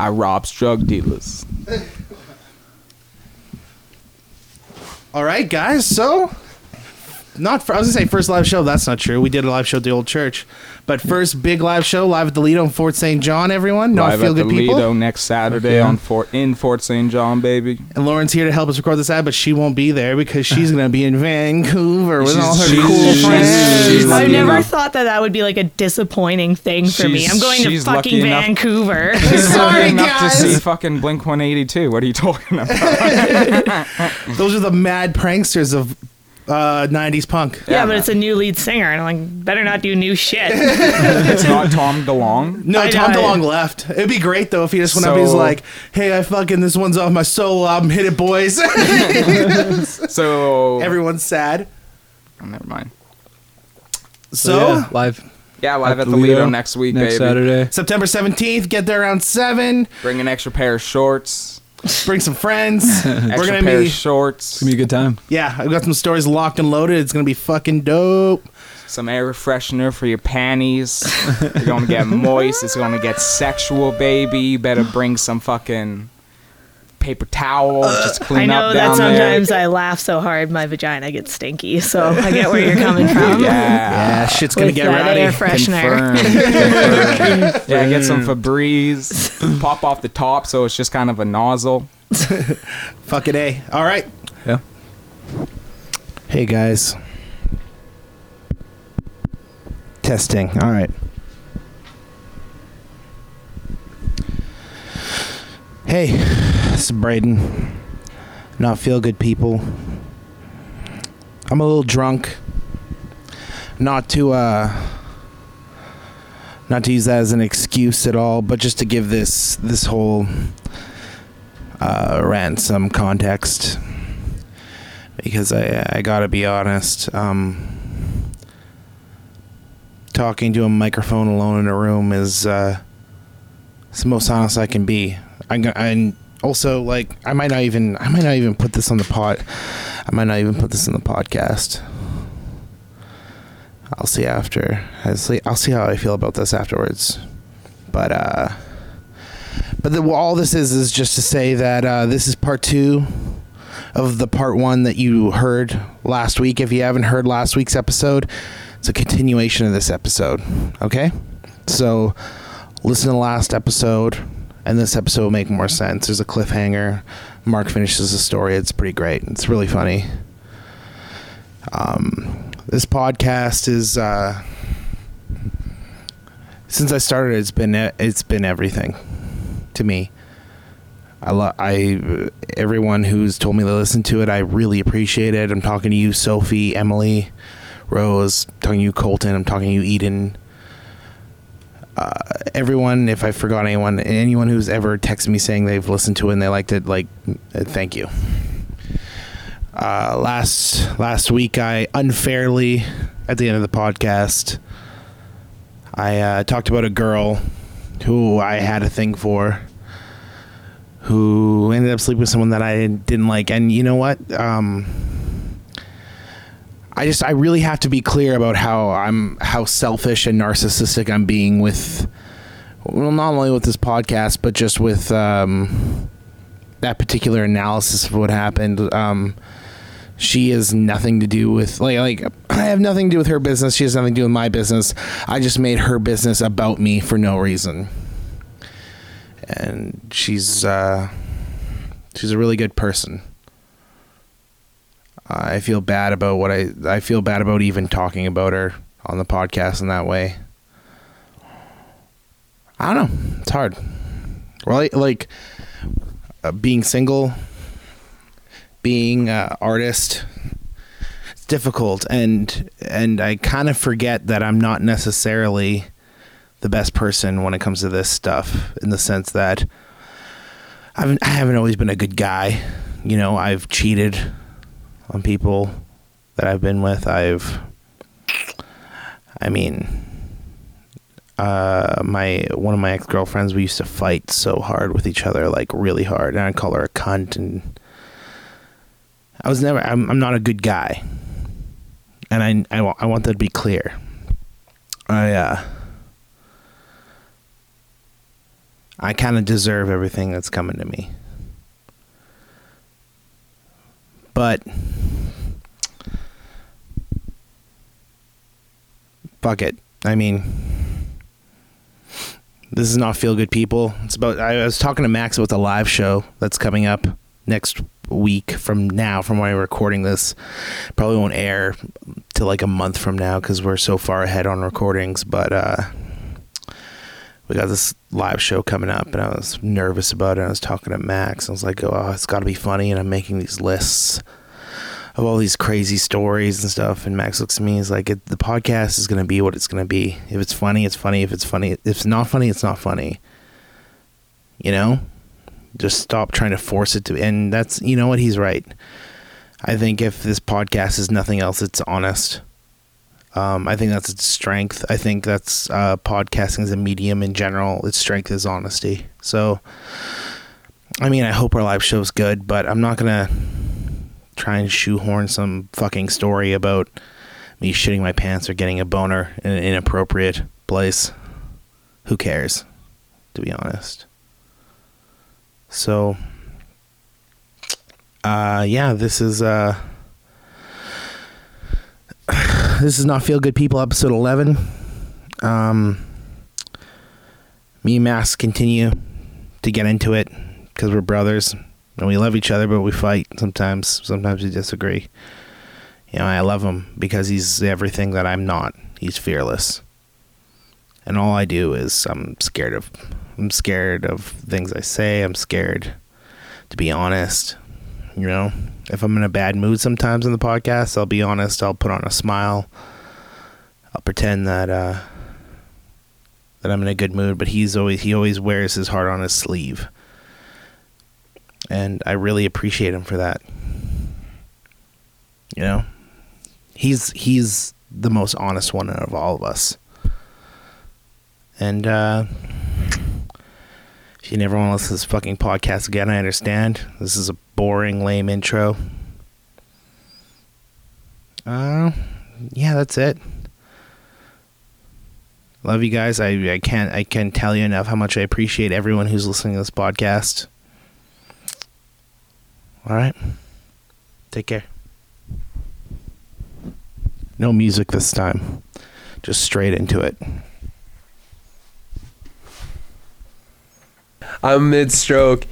I robs drug dealers. All right, guys. So, not for, I was gonna say first live show. That's not true. We did a live show at the old church, but first big live show live at the Lido in Fort St. John. Everyone, not Live feel at the good people. Lido next Saturday yeah. on Fort in Fort St. John, baby. And Lauren's here to help us record this ad, but she won't be there because she's gonna be in Vancouver with She's- all her she's- cool she's- friends. she's I've lucky never enough- thought that that would be like a disappointing thing for me. She's- I'm going to she's fucking lucky enough- Vancouver. Sorry, enough guys. to see fucking Blink 182. What are you talking about? Those are the mad pranksters of uh, '90s punk. yeah, Yeah, but it's a new lead singer, and I'm like, better not do new shit. it's not Tom DeLonge. No, I Tom know. DeLonge left. It'd be great though if he just went up and he's So- like, "Hey, I fucking this one's off my solo album. Hit it, boys." So Everyone's sad. Oh, never mind. So yeah, live Yeah, live At at, the the Lido Lido next week, next baby. Saturday. September 17th, get there around seven. Bring an extra pair of shorts. Bring some friends. We're gonna pair be of shorts. It's gonna be a good time. yeah. I've got some stories locked and loaded. It's gonna be fucking dope. some air freshener for your panties. You're gonna get moist. It's gonna get sexual, baby. You better bring some fucking paper towel just uh, to I know up that down sometimes I laugh so hard my vagina gets stinky, so I get where you're coming from. Yeah, Yeah. shit's gonna With get that rowdy. air freshener. Confirm. Confirm. yeah, get some mm. Febreze. Pop off the top so it's just kind of a nozzle. Fucking a. All right. Yeah. Hey guys. Testing. All right. Hey, this is Braden. Not feel good people. I'm a little drunk. Not to uh not to use that as an excuse at all, but just to give this this whole uh, rant some context because I I gotta be honest. Um, talking to a microphone alone in a room is uh, it's the most honest I can be. I'm gonna, and also like I might not even I might not even put this on the pod. I might not even put this in the podcast. I'll see after. I'll see. I'll see how I feel about this afterwards. But uh, but the, all this is is just to say that uh, this is part two of the part one that you heard last week. If you haven't heard last week's episode, it's a continuation of this episode. Okay, so listen to the last episode, and this episode will make more sense. There's a cliffhanger. Mark finishes the story. It's pretty great. It's really funny. Um, this podcast is. Uh, since I started, it's been it's been everything to me. I lo- I everyone who's told me to listen to it, I really appreciate it. I'm talking to you, Sophie, Emily, Rose. talking to you, Colton. I'm talking to you, Eden. Uh, everyone, if I forgot anyone, anyone who's ever texted me saying they've listened to it and they liked it, like, uh, thank you. Uh, last last week, I unfairly, at the end of the podcast, I uh, talked about a girl who I had a thing for who ended up sleeping with someone that I didn't like. And you know what? Um, I just I really have to be clear about how I'm how selfish and narcissistic I'm being with well not only with this podcast but just with um, that particular analysis of what happened. Um, she has nothing to do with like like I have nothing to do with her business. She has nothing to do with my business. I just made her business about me for no reason and she's uh, she's a really good person. I feel bad about what I I feel bad about even talking about her on the podcast in that way. I don't know. It's hard. Well, like uh, being single, being uh, artist, it's difficult, and and I kind of forget that I'm not necessarily the best person when it comes to this stuff in the sense that I haven't, I haven't always been a good guy. You know, I've cheated on people that I've been with. I've, I mean, uh, my one of my ex girlfriends. We used to fight so hard with each other, like really hard, and I'd call her a cunt. And I was never. I'm, I'm not a good guy, and I I, I want that to be clear. I uh. I kind of deserve everything that's coming to me. But fuck it. I mean, this is not feel good people. It's about. I was talking to Max about the live show that's coming up next week from now, from when I'm recording this. Probably won't air till like a month from now because we're so far ahead on recordings. But uh, we got this live show coming up, and I was nervous about it. I was talking to Max. I was like, "Oh, it's got to be funny," and I'm making these lists of all these crazy stories and stuff. And Max looks at me. He's like, "The podcast is going to be what it's going to be. If it's funny, it's funny. If it's funny, if it's not funny, it's not funny. You know, just stop trying to force it to. And that's you know what he's right. I think if this podcast is nothing else, it's honest. Um, I think that's its strength. I think that's uh, podcasting as a medium in general. Its strength is honesty. So, I mean, I hope our live show is good, but I'm not gonna try and shoehorn some fucking story about me shitting my pants or getting a boner in an inappropriate place. Who cares? To be honest. So, uh, yeah, this is uh, this is not feel good people episode 11 um me and Max continue to get into it because we're brothers and we love each other but we fight sometimes. Sometimes we disagree. You know i love him because he's everything that i'm not. He's fearless. And all i do is i'm scared of i'm scared of things i say. I'm scared to be honest. You know if i'm in a bad mood sometimes in the podcast i'll be honest. I'll put on a smile. I'll pretend that uh that i'm in a good mood but he's always he always wears his heart on his sleeve and i really appreciate him for that you know he's he's the most honest one out of all of us and uh if you never want to listen to this fucking podcast again, I understand. This is a boring, lame intro. Uh, yeah, that's it. Love you guys. I, I can't I can't tell you enough how much I appreciate everyone who's listening to this podcast. All right. Take care. No music this time. Just straight into it. I'm mid stroke.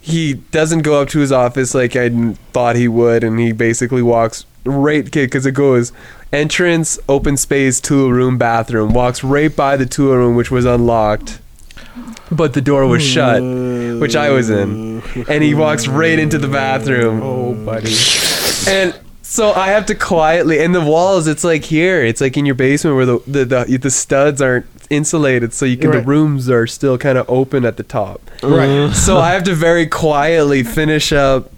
He doesn't go up to his office like I thought he would, and he basically walks right, because it goes entrance, open space, tool room, bathroom. Walks right by the tool room, which was unlocked, but the door was shut, which I was in, and he walks right into the bathroom. Oh, buddy. And so I have to quietly, and the walls, it's like here, it's like in your basement where the the, the, the studs aren't insulated, so you can the rooms are still kind of open at the top. Right. Uh-huh. So I have to very quietly finish up,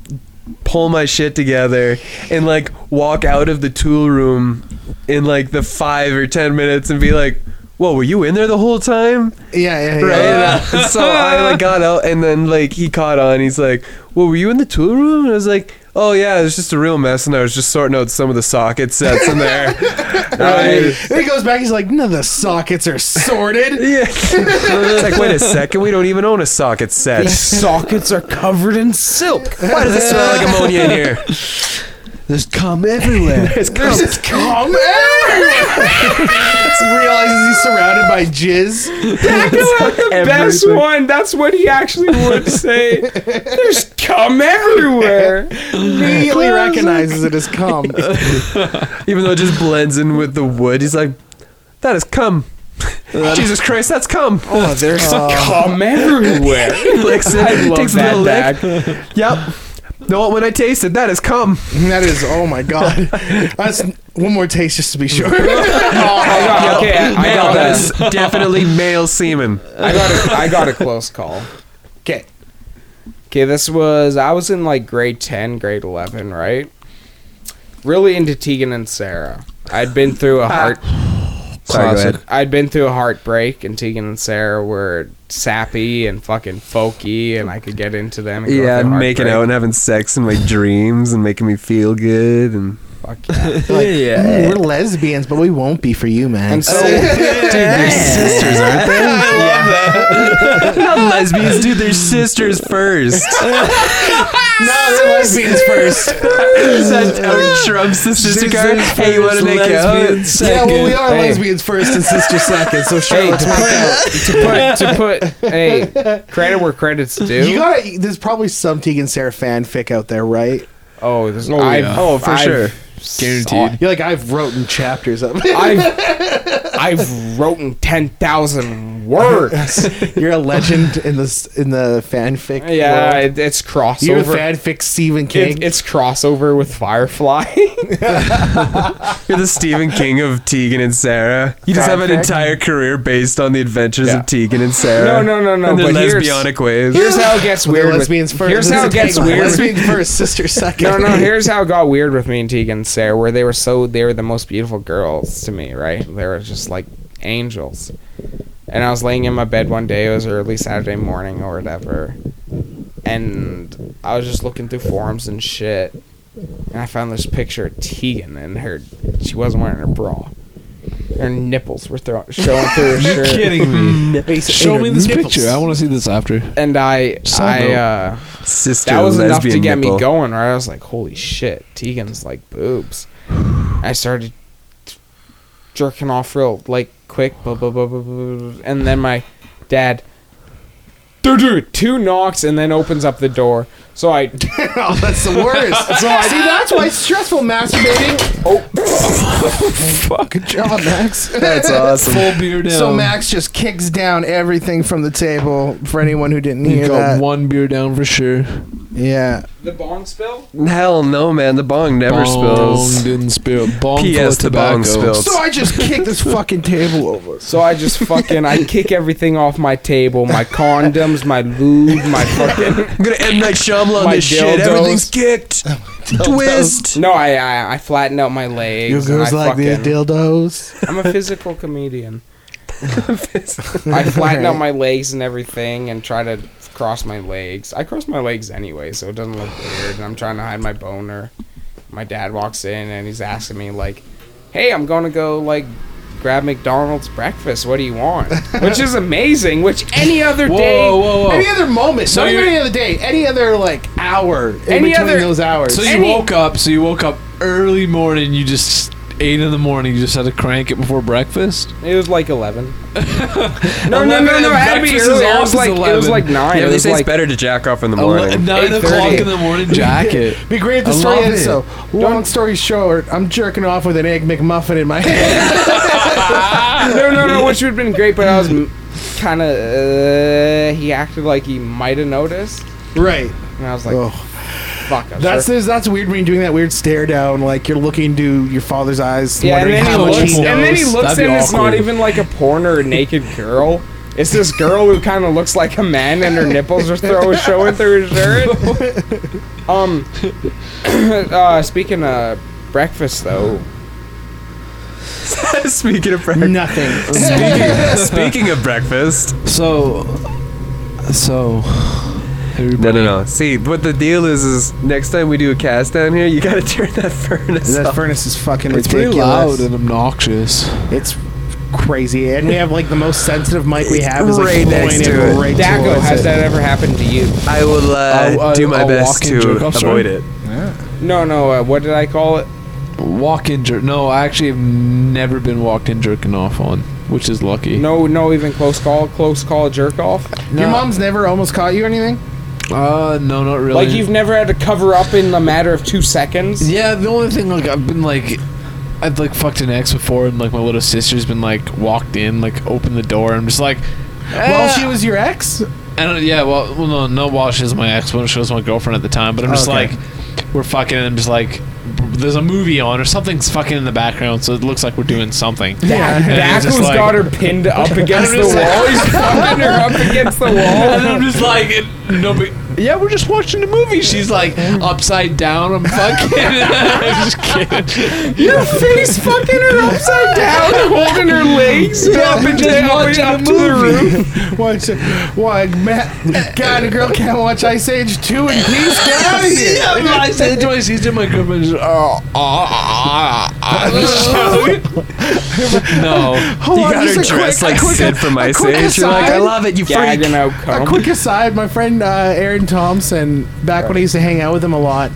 pull my shit together, and like walk out of the tool room in like the five or ten minutes and be like, "Whoa, were you in there the whole time?" Yeah, yeah, Right. And, uh, so I like got out, and then like he caught on. He's like, "Well, were you in the tool room?" And I was like, "Oh yeah, it was just a real mess, and I was just sorting out some of the socket sets in there." Right. Then he goes back. He's like, "None of the sockets are sorted. Yeah. it's like, wait a second, we don't even own a socket set. These sockets are covered in silk. Why does it smell like ammonia in here? There's cum everywhere. It's There's just cum everywhere. realizes he's surrounded by jizz. the best one. That's what he actually would say. There's cum everywhere. Immediately recognizes it as cum. Even though it just blends in with the wood, he's like, that is cum. Jesus Christ, that's cum. Oh, there's cum everywhere. he licks it, I love takes a that little lick. Yep. No, when I taste it, that is cum. That is, oh my god. That's one more taste just to be sure. Oh, I got, okay, I, I Male, got that definitely male semen. I got a, I got a close call. Okay. Okay, this was I was in like grade ten, grade eleven, right? Really into Tegan and Sara. I'd been through a heart. Sorry, go Classic. ahead. I'd been through a heartbreak, and Tegan and Sara were sappy and fucking folky, and I could get into them. And Yeah, through making out and having sex in my dreams and making me feel good and Fuck yeah. Like, mm, We're lesbians, but we won't be for you, man. And oh, so, They're sisters, aren't they? Not lesbians, dude. They're sisters first. No, they're lesbians first. Is that how Trump's the sister card? Hey, you want to make out? Oh, yeah, well, we are Hey. lesbians first and sister second. So sure, hey, let's to make out. put, to put, to put, hey, credit where credit's due. You gotta. There's probably some Tegan Sara fanfic out there, right? oh, there's, Oh, I've, yeah. Oh, for I've sure. Guaranteed. You're like I've written chapters of it. I've, I've written ten thousand words. You're a legend in this in the fanfic. Yeah, world. it, it's You're a crossover. fanfic Stephen King. It, it's crossover with Firefly. You're the Stephen King of Tegan and Sara. You just have an Fanfic. entire career based on the adventures Yeah. of Tegan and Sara. No, no, no, no, And their but here's- lesbianic ways. Here's how it gets Well, they're weird. with- lesbians first. Here's how it gets weird. Lesbians first, sister second. No, no. Here's how it got weird with me and Tegan and Sara, where they were so they were the most beautiful girls to me, right? They were just like angels. And I was laying in my bed one day. It was early Saturday morning or whatever, and I was just looking through forums and shit, and I found this picture of Tegan and her. She wasn't wearing her bra. Her nipples were throw- showing through her You're shirt. kidding me. Show me this Nipples. picture. I want to see this after. And I, Side I, note. uh, Sister that was enough to lesbian get nipple. me going. Right, I was like, "Holy shit, Tegan's like boobs." I started jerking off real like quick, blah, blah, blah, blah, blah, and then my dad, "Dude, two knocks, and then opens up the door. So I, oh, that's the worst. so I, see, that's why it's stressful masturbating. Oh, fuck, good job, Max. That's awesome. Full beer down. So Max just kicks down everything from the table. For anyone who didn't You hear got that, one beer down for sure. yeah. the bong spill. Hell no, man. The bong never Bong spills. Didn't spill. Bong full P.S. of the bong tobacco. spilled. So I just kicked this fucking table over. So I just fucking I kick everything off my table, my condoms, my lube, my fucking. I'm gonna M Night Shyamalan My this shit. dildos. Everything's kicked. Twist. No, I I, I flatten out my legs. You and girls I like these fucking- dildos? I'm a physical comedian. I flatten out my legs and everything and try to cross my legs. I cross my legs anyway, so it doesn't look weird. And I'm trying to hide my boner. My dad walks in and he's asking me like, "Hey, I'm going to go like grab McDonald's breakfast. What do you want?" Which is amazing. Which any other Whoa, day, whoa, whoa. Any other moment? So not even any other day. Any other like hour in Any between other- those hours. So you Any- woke up. So you woke up early morning. You just eight in the morning. You just had to crank it before breakfast. it was like eleven. no, no, 11 no, no. and It had to be is early. It was always like it was like nine. Yeah, they was say like it's better to jack off in the Ele- morning. Nine 8:30. o'clock in the morning jacket. Be great if the story love ends it. so. Long story short, I'm jerking off with an egg McMuffin in my hand. no, no, no, which would have been great, but I was kind of. Uh, he acted like he might have noticed, right. and I was like, Oh. "Fuck." I'm That's sure. that's weird when you're doing that weird stare down, like you're looking into your father's eyes. Yeah, and wondering then he how much looks, he and then he looks, and it's not even like a porn or a naked girl. It's this girl who kind of looks like a man, and her nipples are throw showing through her shirt. Um, uh, speaking of breakfast, though, Speaking of breakfast. Nothing. Speaking, speaking of breakfast. So, so. No, Everybody, no, no. See, what the deal is, is next time we do a cast down here, you gotta turn that furnace that off. furnace is fucking It's ridiculous. pretty loud and obnoxious. It's crazy, and we have like the most sensitive mic we have is like Right next it to it. right Dago, towards has it. that ever happened to you? I will uh, I'll- I'll- do my I'll best walk in jerk to off, sorry. avoid it. No, no. Uh, what did I call it? Walk-in jerk. No, I actually have never been walked-in jerking off on, which is lucky. No, no. Even close call, close call, jerk off. Your mom's never almost caught you or anything? Uh, no, not really. Like you've never had to cover up in a matter of two seconds. Yeah, the only thing like I've been like, I've like fucked an ex before, and like my little sister's been like walked in, like opened the door, and I'm just like, Well, eh. she was your ex. I don't. Yeah, well, well, no, no. While she was my ex, when she was my girlfriend at the time, but I'm just Okay. like, we're fucking, and I'm just like, there's a movie on or something's fucking in the background, so it looks like we're doing something. Yeah. It's Dako's like- got her pinned up against the wall. He's fucking her up against the wall. And. I'm just like, no, but yeah, we're just watching a movie. She's like upside down. I'm fucking. I'm just kidding. Your face fucking her upside down, holding her legs up and just watching up to the roof. Watch, why, Matt, God, a girl can't watch Ice Age 2 in peace? Get out of here. Yeah, I said to my sister, my girlfriend, just, oh, no. Hold You on, got her just a dressed quick- like a quick- Sid from a Ice quick Age. You're like, I aside. love it, you freak. Gagging out A cum. quick aside, my friend uh, Aaron Thompson, back when I used to hang out with him a lot,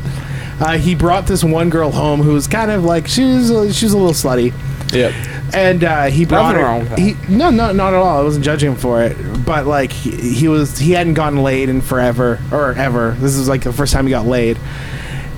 uh, he brought this one girl home who was kind of like she was a, she was a little slutty, Yep. and uh, he brought Nothing her. wrong with that. He, no, no, not at all. I wasn't judging him for it, but like he, he was he hadn't gotten laid in forever or ever. This is like the first time he got laid.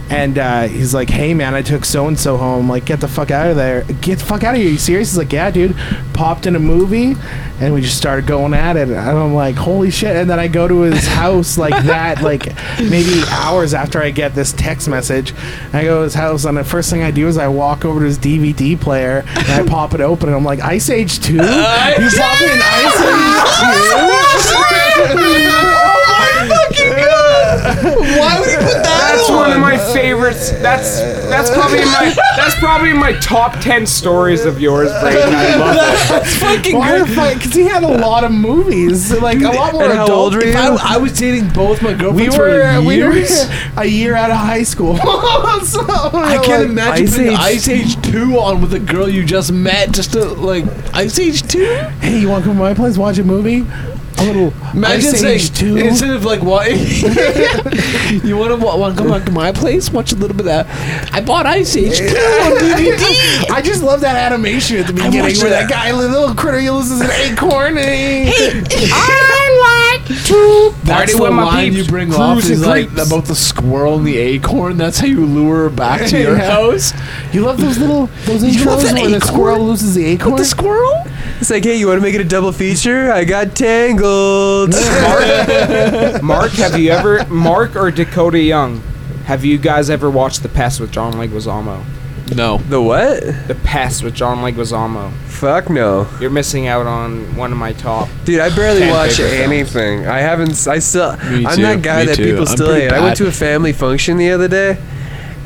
And uh, he's like, "Hey man, I took so and so home. Like, get the fuck out of there. Get the fuck out of here. you serious?" He's like, "Yeah, dude." Popped in a movie, and we just started going at it. And I'm like, "Holy shit!" And then I go to his house like that, like maybe hours after I get this text message. I go to his house, and the first thing I do is I walk over to his DVD player and I pop it open, and I'm like, "Ice Age 2? You pop in Ice Age 2? oh my fucking god! Why would he put that one of my favorites. That's that's probably my that's probably my top ten stories of yours, Brayden. I love it. That's fucking Why the fuck? Because he had a lot of movies, like a lot more And how adult. old were If you? I, I was dating both my We girlfriends were uh, for we were years. a year out of high school. so, I can't like, imagine Ice putting Age- Ice Age 2 on with a girl you just met just to, like, Ice Age 2? Hey, you want to come to my place watch a movie? A little Imagine Ice saying, Age 2. instead of like, what? you want to want to come back to my place, watch a little bit of that. I bought Ice Age 2 on DVD. I just love that animation at the beginning watched where that. that guy, the little critter, he loses an acorn and he, That's Party the with my line peeps, you bring off cruise is and like creeps. about the squirrel and the acorn. That's how you lure her back to your house. You love those little those You love intros that where the acorn? squirrel loses the acorn. With the squirrel? It's like, hey, you want to make it a double feature? I got Tangled. Mark, Mark, have you ever Mark or Dakota Young? Have you guys ever watched The Pest with John Leguizamo? No. the what? The Pest with John Leguizamo. Fuck no, You're missing out on one of my top. dude. I barely watch favorite films. anything. I haven't. I still. Me I'm too, that guy me that too. people I'm still pretty hate. I went to a family function the other day.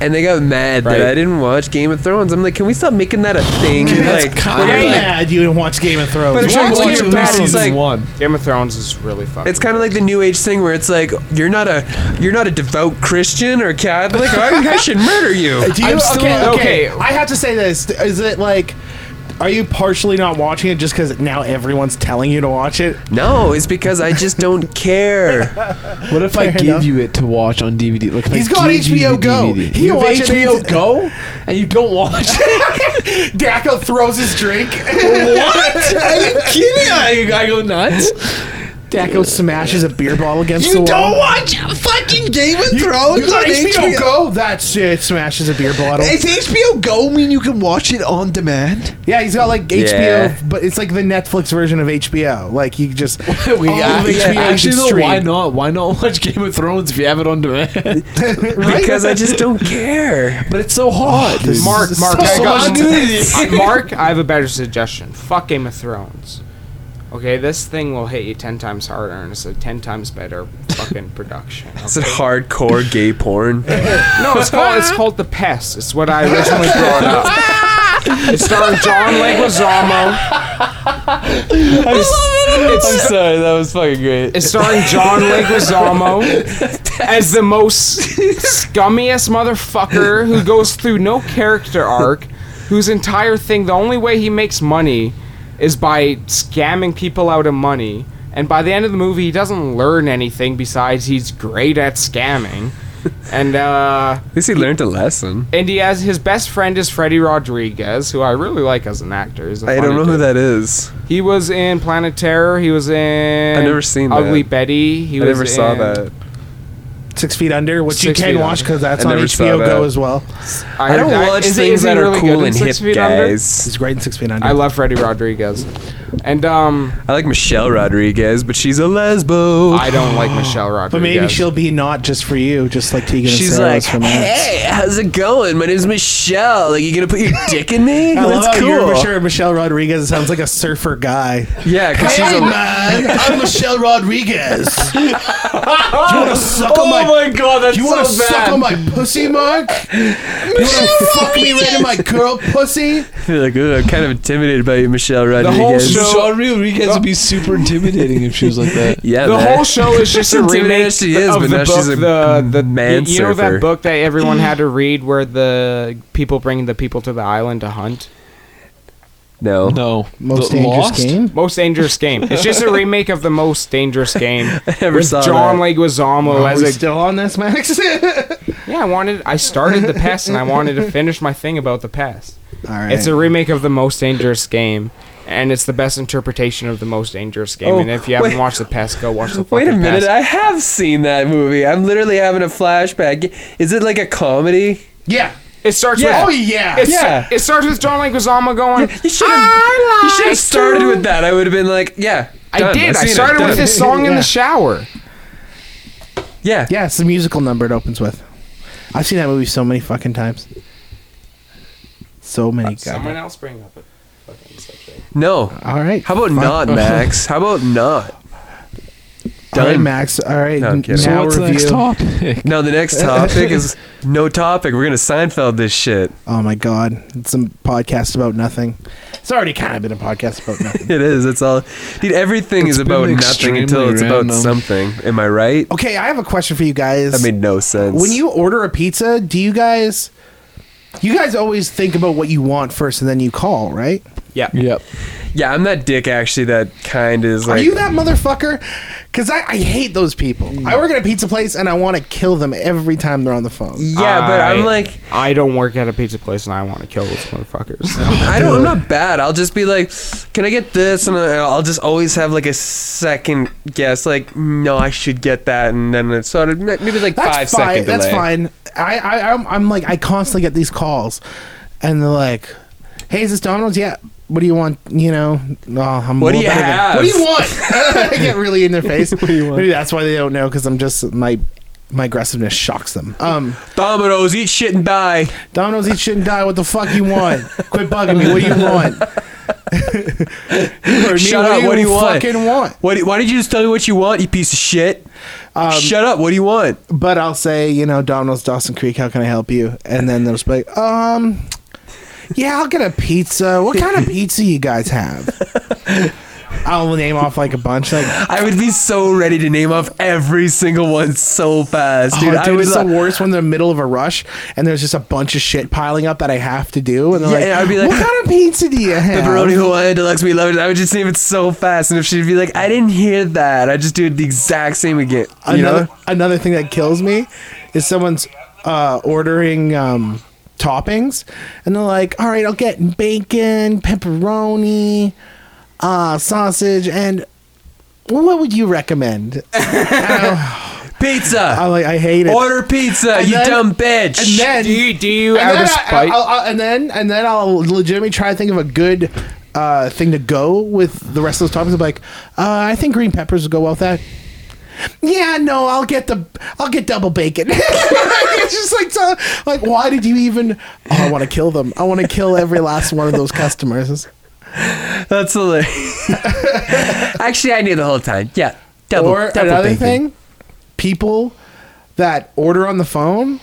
And they got mad Right. that I didn't watch Game of Thrones. I'm like, can we stop making that a thing? That's like, kind of you're like- mad you didn't watch Game of Thrones. But it's Watch like- Game watch of Thrones. it's like- one. Game of Thrones is really fun. It's kind of like the new age thing where it's like you're not a you're not a devout Christian or Catholic. I, I should murder you. Do you, I'm still- okay, okay, okay. I have to say this. Is it like, are you partially not watching it just because now everyone's telling you to watch it? No, it's because I just don't care. What if I Fair give enough. you it to watch on DVD? Like if He's I got give you HBO the Go. DVD. He you have watch it HBO anytime. Go, and you don't watch it. Daco throws his drink. what? Are you kidding? I, I go nuts. Daco smashes a beer bottle against the You wall. don't watch fucking Game of Thrones You got on HBO Go? That's it. Smashes a beer bottle. Does HBO Go mean you can watch it on demand? Yeah, he's got like HBO, Yeah. but it's like the Netflix version of HBO. Like you just we all of yeah, HBO you actually, though, stream. why not? Why not watch Game of Thrones if you have it on demand? because I just don't care. but it's so hot. this Mark, Mark, so I got much Mark, I have a better suggestion. Fuck Game of Thrones. Okay, this thing will hit you ten times harder, and it's a ten times better fucking production. It's a hardcore gay porn. No, it's called it's called The Pest. It's what I originally brought up. It's starring John Leguizamo. It's, I'm sorry, that was fucking great. it's starring John Leguizamo as the most scummiest motherfucker who goes through no character arc, whose entire thing, the only way he makes money is by scamming people out of money. And by the end of the movie, he doesn't learn anything besides he's great at scamming. And uh, At least he learned a lesson. and he has his best friend is Freddy Rodriguez, who I really like as an actor. I don't know who that is. He was in Planet Terror. He was in. I've never seen Ugly that. Betty. He I never saw that. Six Feet Under, which you can Feet watch because that's I on never saw HBO Go that. as well. I don't watch is he- things is he that are really cool good in and Six hip Feet Under? guys. He's great in Six Feet Under. I love Freddy Rodriguez, and um, I like Michelle Rodriguez, but she's a lesbo. I don't like Michelle Rodriguez. but maybe she'll be not just for you, just like Tegan and She's Sara like, was for Max. hey, how's it going? My name's Michelle. Like, you gonna put your dick in me? I love That's how you're cool. sure Michelle Rodriguez sounds like a surfer guy. Yeah, because she's a man, I'm Michelle Rodriguez. you want to suck on my my god, that's You so want to bad. suck on my pussy, Mark? You want to fuck me right in my girl pussy? I feel like ooh, I'm kind of intimidated by you, Michelle whole Rodriguez. show- Michelle Rodriguez would be super intimidating if she was like that. yeah, the man. whole show is just a Intimidating remake she is, of but the now book. she's a the the man you know surfer. that book that everyone had to read where the people bring the people to the island to hunt. No. No. Most The dangerous Lost? game. Most Dangerous Game. It's just a remake of the Most Dangerous Game I never with saw John that. Leguizamo Are as we a still on this, Max? yeah. I wanted. I started the Pest and I wanted to finish my thing about the Pest. All right. It's a remake of the Most Dangerous Game. And it's the best interpretation of the most dangerous game. Oh, and if you haven't wait. watched the Pest, go watch the Wait a fucking minute, Pest. I have seen that movie. I'm literally having a flashback. Is it like a comedy? yeah. It starts Yeah. with Oh yeah. It's, Yeah. It starts with John Leguizamo going. You should have. You should like have started to-" with that. I would have been like, yeah. I done. did. I've I seen it. started with this song in the shower. Yeah. Yeah, it's the musical number it opens with. I've seen that movie so many fucking times. So many. Times. Someone else bring up a fucking subject. No. All right. How about Fine. not, Max? How about not? All right, Done. Max. All right. No, I'm kidding. So now what's the next review. topic? No, the next topic is no topic. We're gonna Seinfeld this shit. Oh my god, it's a podcast about nothing. It's already kind of been a podcast about nothing. It is. It's all. Dude, everything It's is about nothing until extremely it's about something. Am I right? okay, I have a question for you guys. That made no sense. when you order a pizza, do you guys, you guys always think about what you want first and then you call, right? Yeah. Yep. yeah, I'm that dick actually. That kind is like. Are you that motherfucker? Because I, I hate those people. I work at a pizza place and I want to kill them every time they're on the phone. yeah, but I- I'm like, I don't work at a pizza place and I want to kill those motherfuckers. I don't. I'm not bad. I'll just be like, can I get this? And I'll just always have like a second guess. Like, no, I should get that, and then it's sort of maybe like five That's fine. second delay. That's fine. I, I I'm, I'm like I constantly get these calls, and they're like, "Hey, is this Domino's? Yeah. What do you want? You know, oh, I'm What do you better than- have? What do you want? I get really in their face. what do you want? Maybe that's why they don't know because I'm just my my aggressiveness shocks them. Um, Domino's, eat shit and die. Domino's eat shit and die. What the fuck you want? Quit bugging me. What do you want? You. Shut up. What do you want? Fucking want? What? Why did you just tell me what you want, you piece of shit? Shut up. What do you want? But I'll say, you know, Domino's Dawson Creek. How can I help you? And then they'll just be like, um, yeah, I'll get a pizza. What kind of pizza you guys have? I'll name off like a bunch. Like, I would be so ready to name off every single one so fast, dude, dude. dude I was it's the worst when they're in the middle of a rush and there's just a bunch of shit piling up that I have to do. And they're Yeah, like, and I'd be like, what kind of pizza do you have? Pepperoni Hawaiian Deluxe We Love it. I would just name it so fast, and if she'd be like, "I didn't hear that," I just do it the exact same again. You another know? another thing that kills me is someone's uh, ordering um, toppings, and they're like, "All right, I'll get bacon, pepperoni, uh, sausage, and what would you recommend?" Pizza. I like, I hate it. Order pizza, And you then- dumb bitch. and then, do you, do you and out then of I- spite? I'll- I'll- and then and then I'll legitimately try to think of a good uh, thing to go with the rest of those toppings. I'm like, uh, I think green peppers would go well with that. Yeah, no, I'll get the I'll get double bacon. it's just like so, like why did you even? Oh, I want to kill them. I want to kill every last one of those customers. That's hilarious. Actually, I knew the whole time. Yeah, double. or double another bacon. thing, people that order on the phone,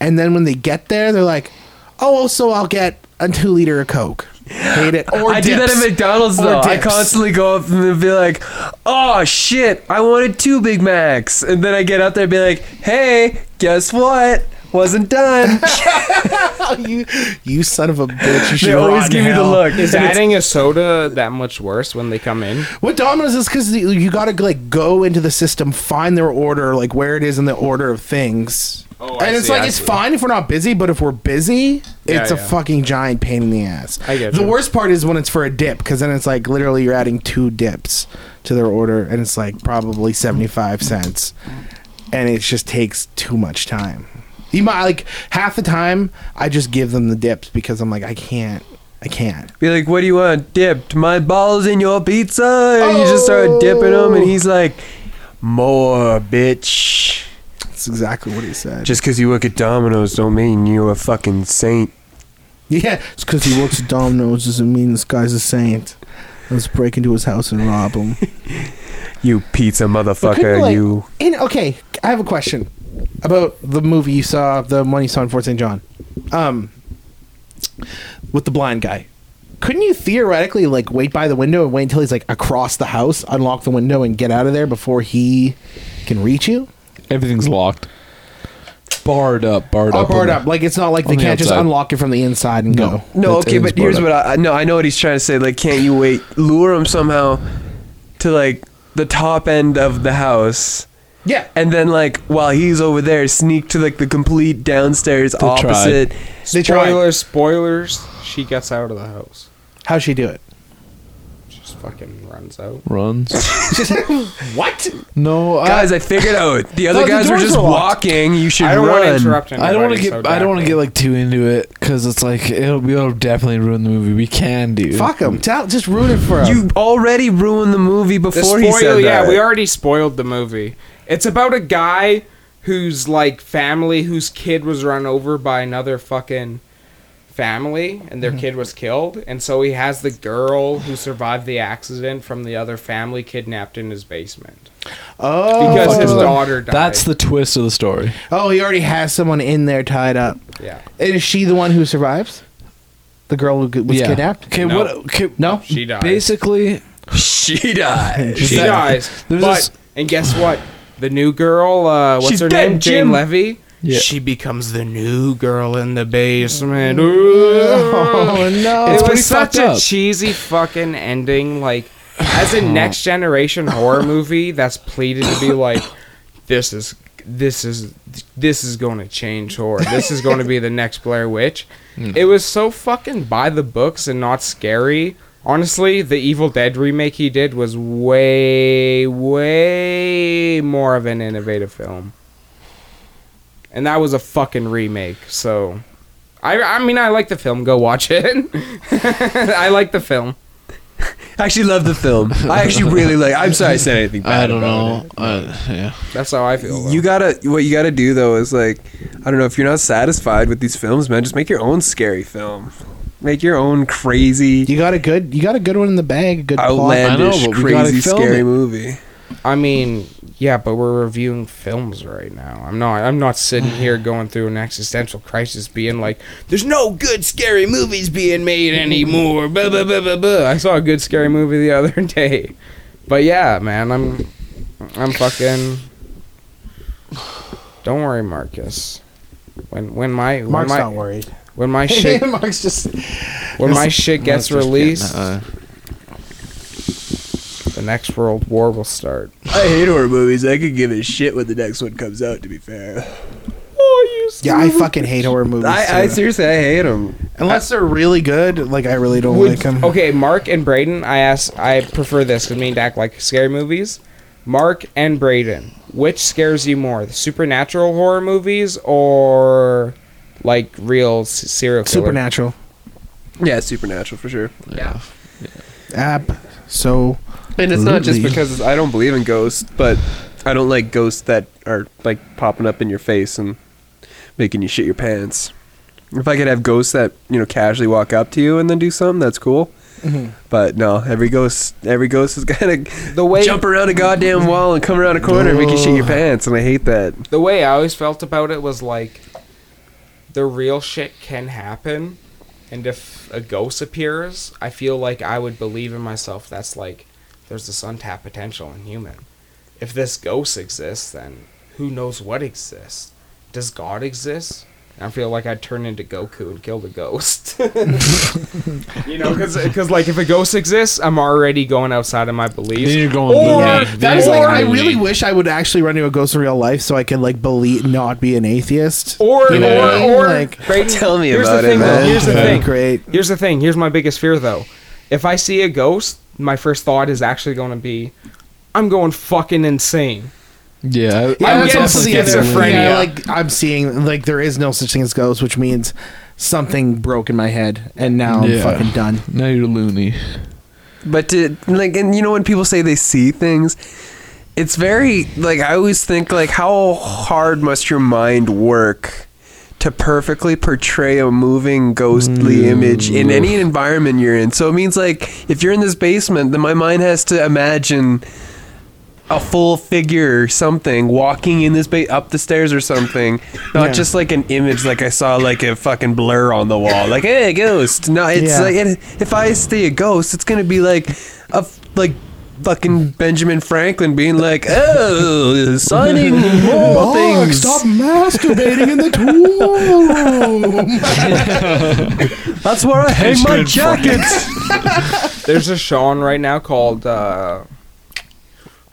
and then when they get there, they're like, "Oh, so I'll get a two liter of Coke." Hate it. Or I do that at McDonald's Or though. I constantly go up and be like, "Oh shit, I wanted two Big Macs," and then I get out there and be like, "Hey, guess what? Wasn't done." you, you son of a bitch! You should they always rot in give me the look. is And adding a soda that much worse when they come in? What Domino's is because you got to like go into the system, find their order, like where it is in the order of things. Oh, I and it's see, like I it's see. fine if we're not busy, but if we're busy, Yeah, it's a yeah. fucking giant pain in the ass. I get the you. worst part is when it's for a dip, because then it's like literally you're adding two dips to their order, and it's like probably seventy five cents, and it just takes too much time. You might like half the time I just give them the dips because I'm like I can't, I can't. Be like, what do you want dipped? My balls in your pizza? And you just start dipping them, and oh. he's like, more, bitch. That's exactly what he said. Just because you work at Domino's don't mean you're a fucking saint. Yeah, it's because he works at Domino's doesn't mean this guy's a saint. Let's break into his house and rob him. You pizza motherfucker, like- you. In, okay, I have a question. about the movie you saw, the one you saw in Fort St. John, um, with the blind guy. Couldn't you theoretically like wait by the window and wait until he's like across the house, unlock the window, and get out of there before he can reach you? Everything's locked. Barred up, barred Oh, up. barred on up. Like it's not like they the can't just outside. unlock it from the inside and No. go. No, It's- okay, it's but here's barred what up. I no, I know what he's trying to say. Like, can't you wait? Lure him somehow to like the top end of the house, Yeah. and then like while he's over there, sneak to like the complete downstairs tried. opposite. They tried. Spoilers, spoilers. She gets out of the house. How'd she do it? Just fucking runs out. runs. What? No, I, Guys, I figured out. The other thought the guys were doors just were locked. walking. You should I don't run. want to interrupt anybody. I don't want to get. so I don't want to get like too into it because it's like it'll be. It'll definitely ruin the movie. We can do. Fuck him. Tell, just ruin it for him. You already ruined the movie The before he spoil, said yeah, we already spoiled the movie. It's about a guy whose like family whose kid was run over by another fucking family and their kid was killed and so he has the girl who survived the accident from the other family kidnapped in his basement oh, because fuck his is daughter died. That's the twist of the story. oh, he already has someone in there tied up. yeah. And is she the one who survives? The girl who was yeah. kidnapped? Okay. No. What? Okay, No. She died. Basically, she died. she that- dies. there's But this- and guess what? The new girl, uh, what's She's her dead, name? Jim. Jane Levy. Yeah. She becomes the new girl in the basement. Oh no! it was such a up. cheesy fucking ending. Like, as a next generation horror movie that's pleaded to be like, this is this is this is going to change horror. This is going to be the next Blair Witch. It was so fucking by the books and not scary. Honestly, the Evil Dead remake he did was way way more of an innovative film. And that was a fucking remake, so I I mean I like the film. Go watch it. I like the film. I actually love the film. I actually really like. I'm sorry I said anything bad. I don't about know. it. Uh, yeah. That's how I feel. though. You gotta. What you gotta do though is like, I don't know if you're not satisfied with these films, man. Just make your own scary film. Make your own crazy, you got a good, you got a good one in the bag. A good plot. outlandish, I know, but we gotta crazy, scary it. movie. I mean, yeah, but we're reviewing films right now. I'm not. I'm not sitting here going through an existential crisis, being like, "There's no good scary movies being made anymore." Blah, blah, blah, blah, blah. I saw a good scary movie the other day, but yeah, man, I'm, I'm fucking. Don't worry, Marcus. When when my when Mark's my not worried. when my shit Mark's just. when my shit gets released, getting, uh, the next world war will start. I hate horror movies. I could give a shit when the next one comes out. To be fair, Oh, you. Yeah, I fucking hate horror movies. I, I too. seriously I hate them. Unless they're really good, like I really don't Would- like them. Okay, Mark and Braden, I ask, I prefer this because me and Dak like scary movies. Mark and Braden, which scares you more, the supernatural horror movies or like real s- serial killer? Supernatural Yeah, supernatural for sure. yeah. app. So And it's not just because I don't believe in ghosts, but I don't like ghosts that are like popping up in your face and making you shit your pants. If I could have ghosts that you know casually walk up to you and then do something, that's cool. Mm-hmm. But no, every ghost, every ghost is gonna The way jump around a goddamn wall and come around a corner and make you shit your pants, and I hate that. the way I always felt about it was like the real shit can happen, and if a ghost appears, I feel like I would believe in myself. That's like there's this untapped potential in human. If this ghost exists, then who knows what exists? Does God exist? I feel like I'd turn into Goku and kill the ghost. you know, because like if a ghost exists, I'm already going outside of my beliefs. Then you're going Or- loony. Yeah, Then that you're is like I really wish I would actually run into a ghost in real life so I could like believe not be an atheist. Or, You know what I mean? or, or, Like- Braden, Tell me about the it, thing, man. Here's the That'd thing. great. Here's the thing. Here's my biggest fear, though. If I see a ghost, my first thought is actually going to be, I'm going fucking insane. Yeah, I, I'm I would getting definitely schizophrenia. Yeah, like I'm seeing like there is no such thing as ghosts, which means something broke in my head, and now I'm Yeah. fucking done. Now you're a loony. But to like, and you know when people say they see things, it's very like I always think like how hard must your mind work to perfectly portray a moving ghostly image in mm. any environment you're in. So it means like if you're in this basement, then my mind has to imagine a full figure or something walking in this ba- up the stairs or something, not Yeah. just like an image like I saw like a fucking blur on the wall, like hey ghost. No, it's Yeah. like it, if I see a ghost, it's gonna be like a like. Fucking Benjamin Franklin being like, "Oh, signing more Mark, things." stop masturbating in the tool room. That's where I hang my Benjamin jackets. There's a show on right now called uh,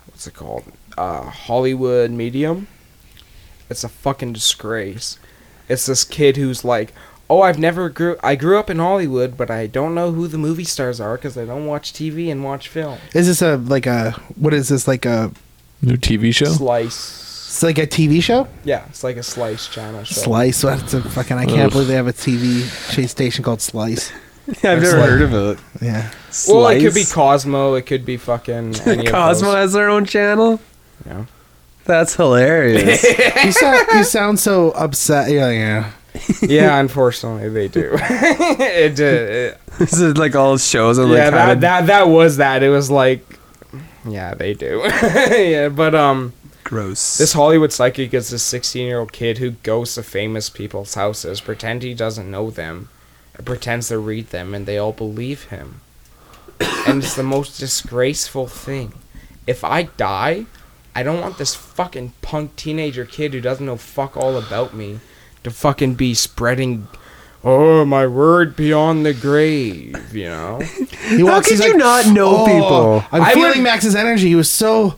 what's it called? Uh, Hollywood Medium. It's a fucking disgrace. It's this kid who's like, "Oh, I've never grew. I grew up in Hollywood, but I don't know who the movie stars are because I don't watch TV and watch film." Is this a like a what is this like a New TV show. Slice. it's like a TV show? Yeah, it's like a Slice channel show. Slice. That's a fucking. I can't believe they have a TV chase station called Slice. Yeah, I've never It's like- heard of it. Yeah. Well, it could be Cosmo. It could be fucking any of Cosmo those. has their own channel. Yeah. That's hilarious. you sound you sound so upset. Yeah, yeah. yeah, unfortunately, they do. it, uh, it, this is like all shows like yeah, that, to- that that was that. It was like, yeah, they do. yeah, but um, gross. this Hollywood psychic is a 16 year old kid who goes to famous people's houses, pretend he doesn't know them, and pretends to read them, and they all believe him. and it's the most disgraceful thing. If I die, I don't want this fucking punk teenager kid who doesn't know fuck all about me to fucking be spreading. Oh, my word beyond the grave, you know? He How walks, could you like, not know "Oh, people? I'm I feeling would- Max's energy. He was so.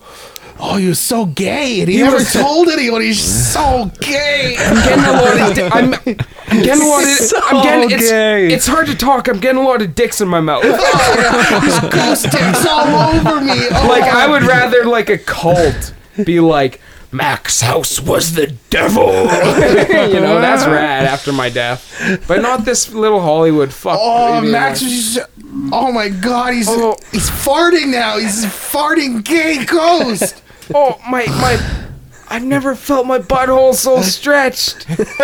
Oh, he was so gay, and he, He never was- told anyone. He's so gay. I'm getting a lot of. Di- I'm, I'm getting a lot of. So I'm getting. It's, gay. it's hard to talk. I'm getting a lot of dicks in my mouth. Oh, ghost dicks all over me. Oh. like I would rather like a cult be like Max House was the devil. you know that's rad after my death, but not this little Hollywood fuck. Oh, being Max like- was just. Oh my God, he's Oh. he's farting now. He's a farting gay ghost. Oh my my. I've never felt my butthole so stretched.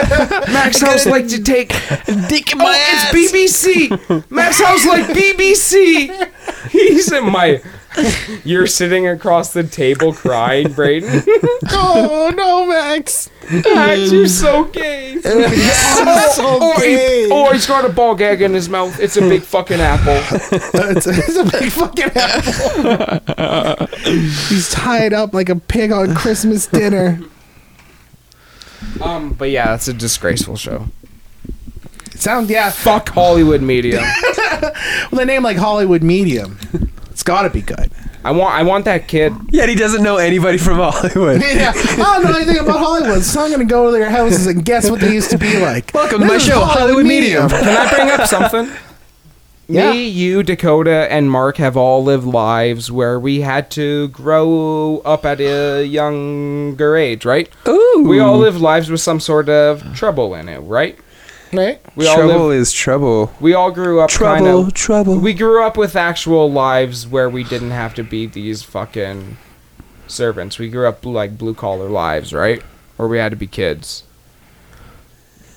Max House like to take Dick in Oh, it's BBC. Max House like BBC. He's in my. You're sitting across the table crying, Brayden. Oh no, Max. Max, you're so gay. so oh, gay. he, oh, he's got a ball gag in his mouth. It's a big fucking apple. it's, a, it's a big fucking apple. he's tied up like a pig on Christmas dinner. Um, but yeah, that's a disgraceful show. Sound yeah. Fuck Hollywood media. With a name like Hollywood Medium, it's got to be good. I want, I want that kid. Yet he doesn't know anybody from Hollywood. Yeah, I don't know anything about Hollywood, so I'm gonna go to their houses and guess what they used to be like. Welcome to my show, Hollywood Medium. Can I bring up something? Yeah. Me, you, Dakota, and Mark have all lived lives where we had to grow up at a younger age, right? Ooh. We all lived lives with some sort of trouble in it, right? Right? We all trouble live, is trouble. we all grew up kind Trouble, of trouble. we grew up with actual lives where we didn't have to be these fucking servants. We grew up like blue collar lives, right? Where we had to be kids.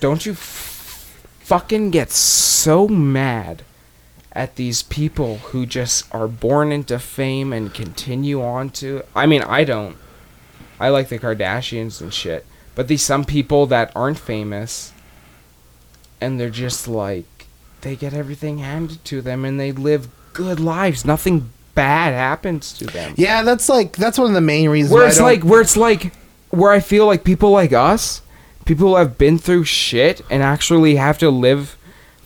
Don't you f- fucking get so mad at these people who just are born into fame and continue on to I mean, I don't. I like the Kardashians and shit. But these some people that aren't famous and they're just like they get everything handed to them and they live good lives. Nothing bad happens to them. Yeah, that's like that's one of the main reasons. Where it's like where it's like where I feel like people like us, people who have been through shit and actually have to live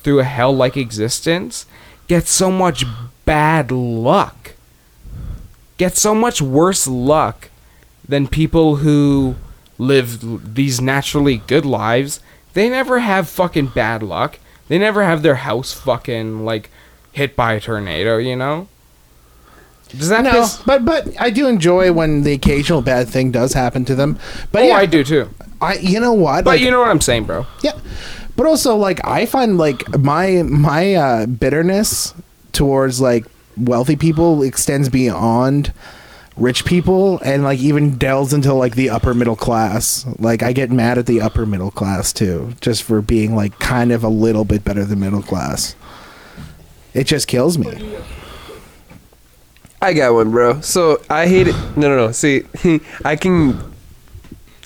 through a hell like existence, get so much bad luck. Get so much worse luck than people who live these naturally good lives. They never have fucking bad luck. They never have their house fucking like hit by a tornado, you know? Does that no, piss- but but I do enjoy when the occasional bad thing does happen to them. But oh, yeah, I do too. I you know what? But Like, you know what I'm saying, bro. Yeah. But also like I find like my my uh bitterness towards like wealthy people extends beyond rich people and like even delves into like the upper middle class. Like I get mad at the upper middle class too just for being like kind of a little bit better than middle class. It just kills me. I got one, bro. So I hate it. No, no, no. See, I can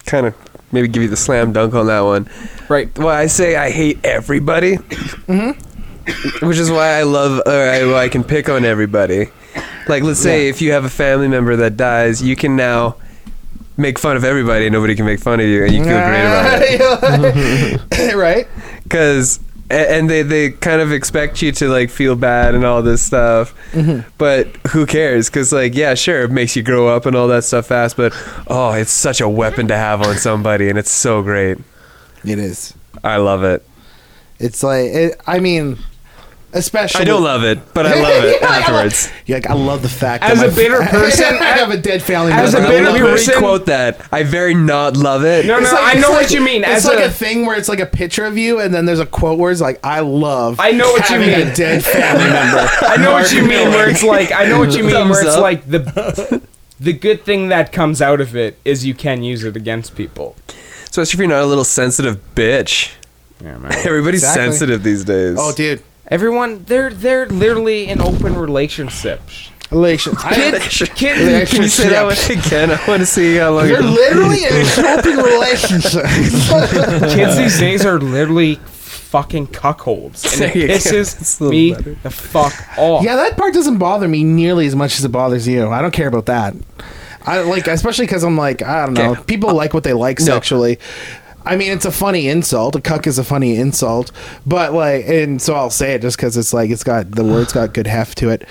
kind of maybe give you the slam dunk on that one. Right. Well, I say I hate everybody, Mm-hmm. which is why I love, or I, why I can pick on everybody. Like, let's say if you have a family member that dies, you can now make fun of everybody, and nobody can make fun of you, and you feel great about it. right? because and they they kind of expect you to like feel bad and all this stuff Mm-hmm. but who cares because like yeah sure it makes you grow up and all that stuff fast but oh it's such a weapon to have on somebody and it's so great It is. i love it It's like it, I mean, especially i don't love it but i love it afterwards Yeah, like, I love the fact As that a my- bitter person- I have a dead family as member. a I bitter love let me person- re-quote that i very not love it No, no, like- I it's know like- what you mean. It's As like a, a thing where it's like a picture of you, and then there's a quote where it's like, "I love." I know what you mean. A dead family member. I know what you mean. Where it's like, I know what you mean. Thumbs Where it's up. like the the good thing that comes out of it is you can use it against people. especially if you're not a little sensitive bitch Yeah, man. everybody's Exactly. sensitive these days Oh, dude, Everyone, they're they're literally in open relationships. relations. I- Kids, kids, can you say that one again i want to see how long They're you're literally in an open relationship. kids these days are literally fucking cuckolds, and it There you go. It's pisses me better. the fuck off. yeah, that part doesn't bother me nearly as much as it bothers you. I don't care about that. I like, especially because I'm like, I don't know. Okay. People uh, like what they like No. sexually. I mean, it's a funny insult. A cuck is a funny insult, but like, and so I'll say it just because it's like it's got the words got good heft to it.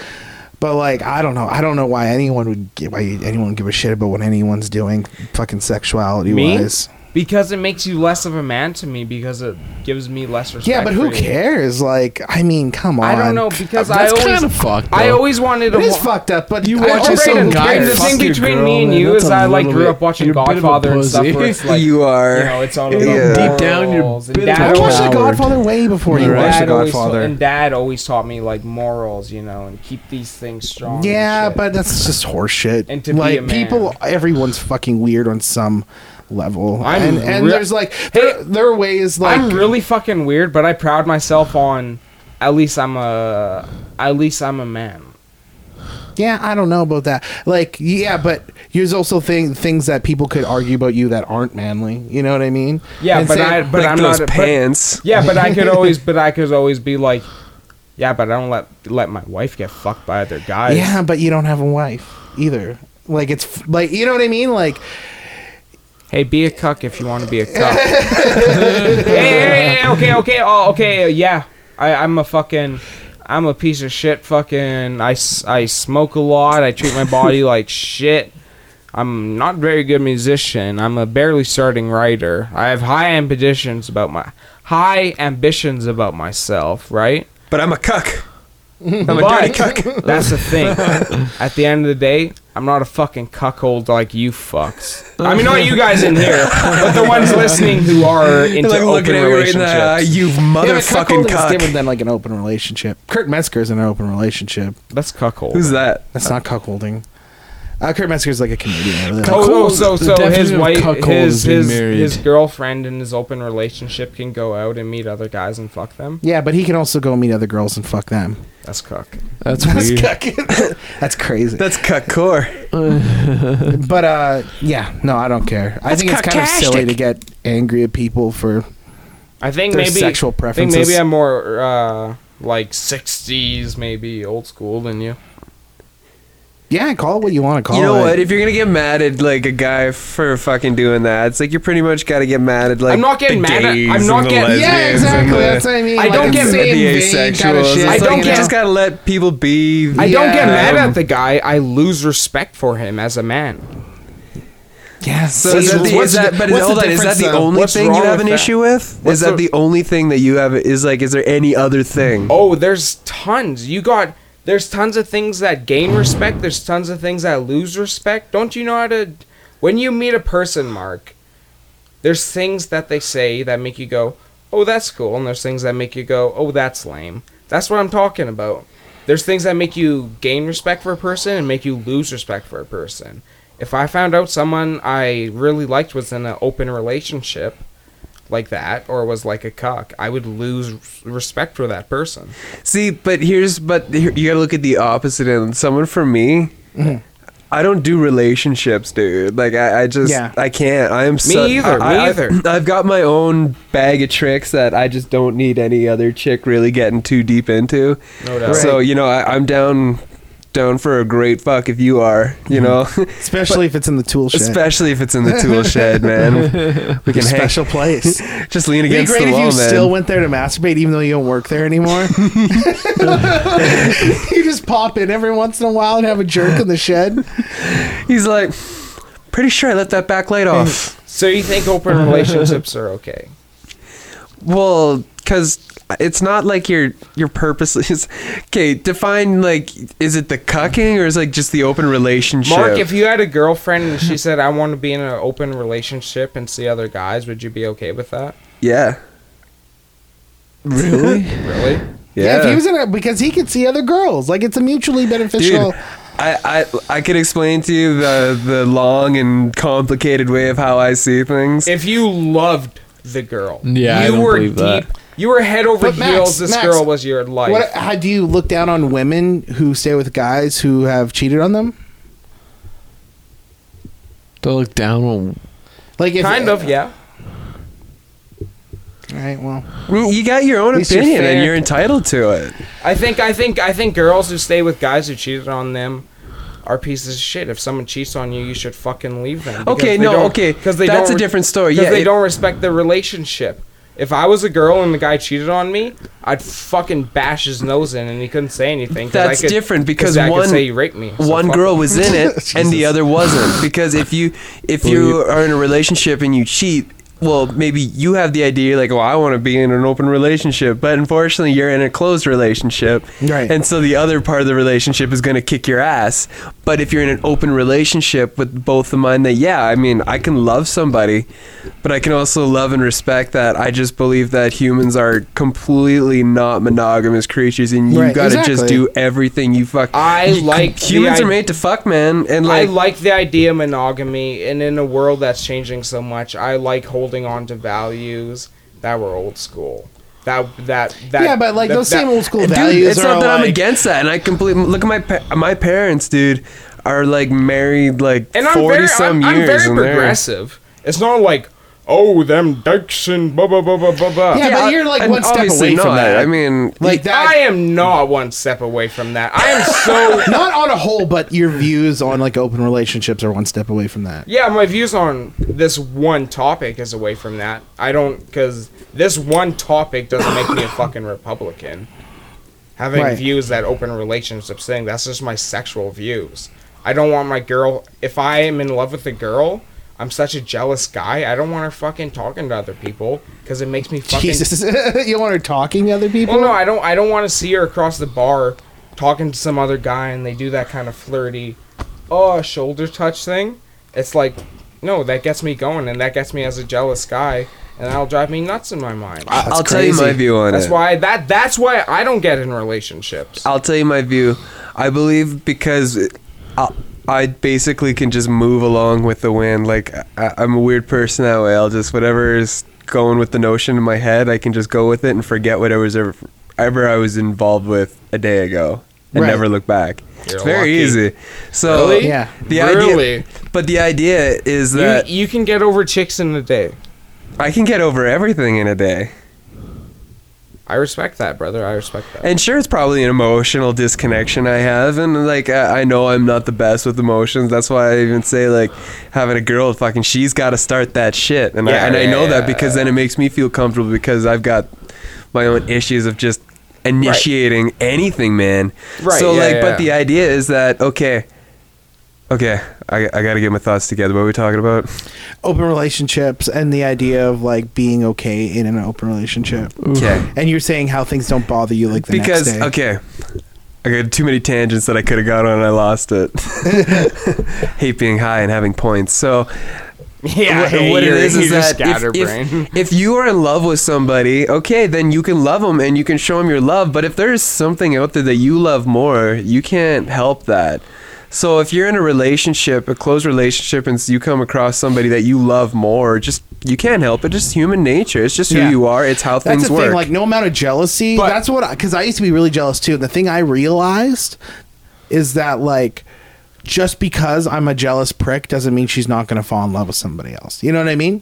But like, I don't know. I don't know why anyone would give why anyone would give a shit about what anyone's doing, fucking sexuality Me? wise. Because it makes you less of a man to me because it gives me less respect. Yeah, but who cares? Like, I mean, come on. I don't know because I always kind of fucked. I always wanted to It is wa- fucked up, but You watch it, some Brandon, guy the thing between girl, me and man, you that's is a I like little grew up watching you're a bit of a Godfather and stuff where it's like you are you know it's all about Yeah. Deep down, you're morals, a bit of dad a I watched The. Godfather way before you watched The Godfather. and dad always taught me like morals, you know, and keep these things strong. Yeah, but that's just horseshit. And to be like a man. people, everyone's fucking weird on some level, I'm and and re- there's like there, there are ways like I'm really fucking weird, but I proud myself on at least I'm a at least I'm a man. yeah, I don't know about that. Like yeah, but there's also thing things that people could argue about you that aren't manly. You know what I mean? Yeah, And but say- I but like I'm those not. But, pants yeah, but I could always but I could always be like, yeah, but I don't let let my wife get fucked by other guys. yeah, but you don't have a wife either. Like it's like you know what I mean? Like Hey, be a cuck if you want to be a cuck. hey, hey, hey, okay, okay, oh, okay, yeah. I, I'm a fucking, I'm a piece of shit. Fucking, I, I smoke a lot. I treat my body like shit. I'm not a very good musician. I'm a barely starting writer. I have high ambitions about my high ambitions about myself. Right. but i'm a cuck i'm a But- dirty cuck That's the thing. At the end of the day, I'm not a fucking cuckold like you fucks. I mean, not you guys in here, but the ones listening who are into like open looking at me right in the eye, relationships. you yeah, but motherfucking cuckolding is cuck. different than like an open relationship. Kurt Metzger is in an open relationship. That's cuckold. Who's that? That's not cuckolding. Uh, Kurt Metzger's like a comedian. Over there. Oh, oh, so so his wife, his his his girlfriend in his open relationship can go out and meet other guys and fuck them. Yeah, but he can also go meet other girls and fuck them. That's cuck. That's That's, weird. cuck- That's crazy. That's cuck core. But uh, yeah, no, I don't care. I think it's kind of silly to get angry at people for I think their maybe sexual I think preferences. maybe I'm more uh, like '60s, maybe old school than you. Yeah, call it what you want to call it. You know it. what? If you're gonna get mad at like a guy for fucking doing that, it's like you pretty much got to get mad at like. I'm not getting the mad at- gays I'm not and the getting- yeah, exactly. the- That's what I mean. I Like, don't get mad same the vein asexuals. kind of shit. I don't you get- just gotta let people be. I don't get Yeah. mad at the guy. I lose respect for him as a man. Yeah. So is that, the, is that but is, hold on, is that the only What's thing you have an that? issue with? What's is that the- the, only thing that you have? Is like, is there any other thing? Oh, there's tons. You got there's tons of things that gain respect. There's tons of things that lose respect. Don't you know how to? When you meet a person, Mark, there's things that they say that make you go, "Oh, that's cool," and there's things that make you go, "Oh, that's lame." That's what I'm talking about. There's things that make you gain respect for a person and make you lose respect for a person. If I found out someone I really liked was in an open relationship, like that or was like a cuck, I would lose respect for that person. See, but here's but here, you gotta look at the opposite end. Someone for me, mm-hmm. I don't do relationships, dude. Like I, I just Yeah. I can't. I am so, either, I, me I- either. I've, I've got my own bag of tricks that I just don't need any other chick really getting too deep into. No doubt. So you know, I, I'm down down for a great fuck if you are. You know, Especially if it's in the tool shed. especially if it's in the tool shed, man. We can hang, special place. just lean It'd be against great the if wall, you man. still went there to masturbate, even though you don't work there anymore. you just pop in every once in a while and have a jerk in the shed. He's like, pretty sure I let that back light off. So you think open relationships are okay? Well, because it's not like you're you're purposely. Okay, define like is it the cucking or is it like just the open relationship? Mark, if you had a girlfriend and she said, "I want to be in an open relationship and see other guys," would you be okay with that? yeah, Really? Really? Yeah. if he was in it because he could see other girls. Like it's a mutually beneficial. Dude, I, I I could explain to you the the long and complicated way of how I see things. If you loved the girl, Yeah, I you don't were believe deep. that. You were head over But Max, heels. This Max, girl was your life. What? How do you look down on women who stay with guys who have cheated on them? Don't look down on. Like if, kind of, yeah. All right. Well, you got your own At least you're opinion and you're entitled to it. I think, I think, I think girls who stay with guys who cheated on them are pieces of shit. If someone cheats on you, you should fucking leave them. Okay, no, okay, because they that's don't a different story. Yeah, they it- don't respect the relationship. If I was a girl and the guy cheated on me, I'd fucking bash his nose in, and he couldn't say anything. 'cause I That's could- different because I could one- say he raped me. So one girl him. was in it and the other wasn't because if you if you are in a relationship and you cheat well maybe you have the idea like well i want to be in an open relationship but unfortunately you're in a closed relationship. Right. and so the other part of the relationship is going to kick your ass. But if you're in an open relationship with both the mind that yeah i mean i can love somebody but i can also love and respect that i just believe that humans are completely not monogamous creatures and you Right, got to just do everything you fuck I you- like the humans are made to fuck, man, and I like, like the idea of monogamy, and in a world that's changing so much, I like holding on to values that were old school. That that that. yeah, but like that- those that- same old school dude, values it's are not that I'm against that, and I completely look at my pa- my parents, dude, are like married like and forty very, some I'm, years, I'm very and they're- progressive. It's not like oh them dykes and blah blah blah blah blah blah. Yeah, but you're like one step obviously away from that. I mean, like that. I am not one step away from that. I am so. not on a whole, but your views on like open relationships are one step away from that. Yeah, my views on this one topic is away from that. I don't because this one topic doesn't make me a fucking Republican. Having Right. views that open relationships thing, that's just my sexual views. I don't want my girl. If I am in love with a girl, I'm such a jealous guy. I don't want her fucking talking to other people because it makes me fucking. Jesus, you want her talking to other people? Well, no, I don't. I don't want to see her across the bar talking to some other guy, and they do that kind of flirty, oh, shoulder touch thing. It's like, no, that gets me going, and that gets me as a jealous guy, and that'll drive me nuts in my mind. I'll That's tell you my view on that's it. why that. That's why I don't get in relationships. I'll tell you my view. I believe because I, I basically can just move along with the wind. Like I, I'm a weird person that way. I'll just whatever is going with the notion in my head, I can just go with it and forget whatever was ever, ever I was involved with a day ago and Right. never look back. You're it's very lucky. easy. So Really? Yeah. the Really? idea, but the idea is You, that you can get over chicks in a day. I can get over everything in a day. I respect that, brother. I respect that. And sure, it's probably an emotional disconnection I have, and like I, I know I'm not the best with emotions. That's why I even say like having a girl, fucking, she's got to start that shit, and Yeah, I and I yeah, know that yeah. because then it makes me feel comfortable because I've got my own issues of just initiating anything, man. Right, So like, but the idea is that okay, okay, I I got to get my thoughts together. What are we talking about? Open relationships and the idea of like being okay in an open relationship. Okay. And you're saying how things don't bother you like the because next day. okay i got too many tangents that i could have got on and i lost it hate being high and having points so yeah, what, hey, what it you're- is is that if, if, if you are in love with somebody okay then you can love them and you can show them your love but if there's something out there that you love more you can't help that So if you're in a relationship, a close relationship, and you come across somebody that you love more, just you can't help it. Just human nature. It's just Yeah. who you are. It's how That's things the work. thing. Like no amount of jealousy. But- that's what because I, used to be really jealous too. And the thing I realized is that like just because I'm a jealous prick doesn't mean she's not going to fall in love with somebody else. You know what I mean?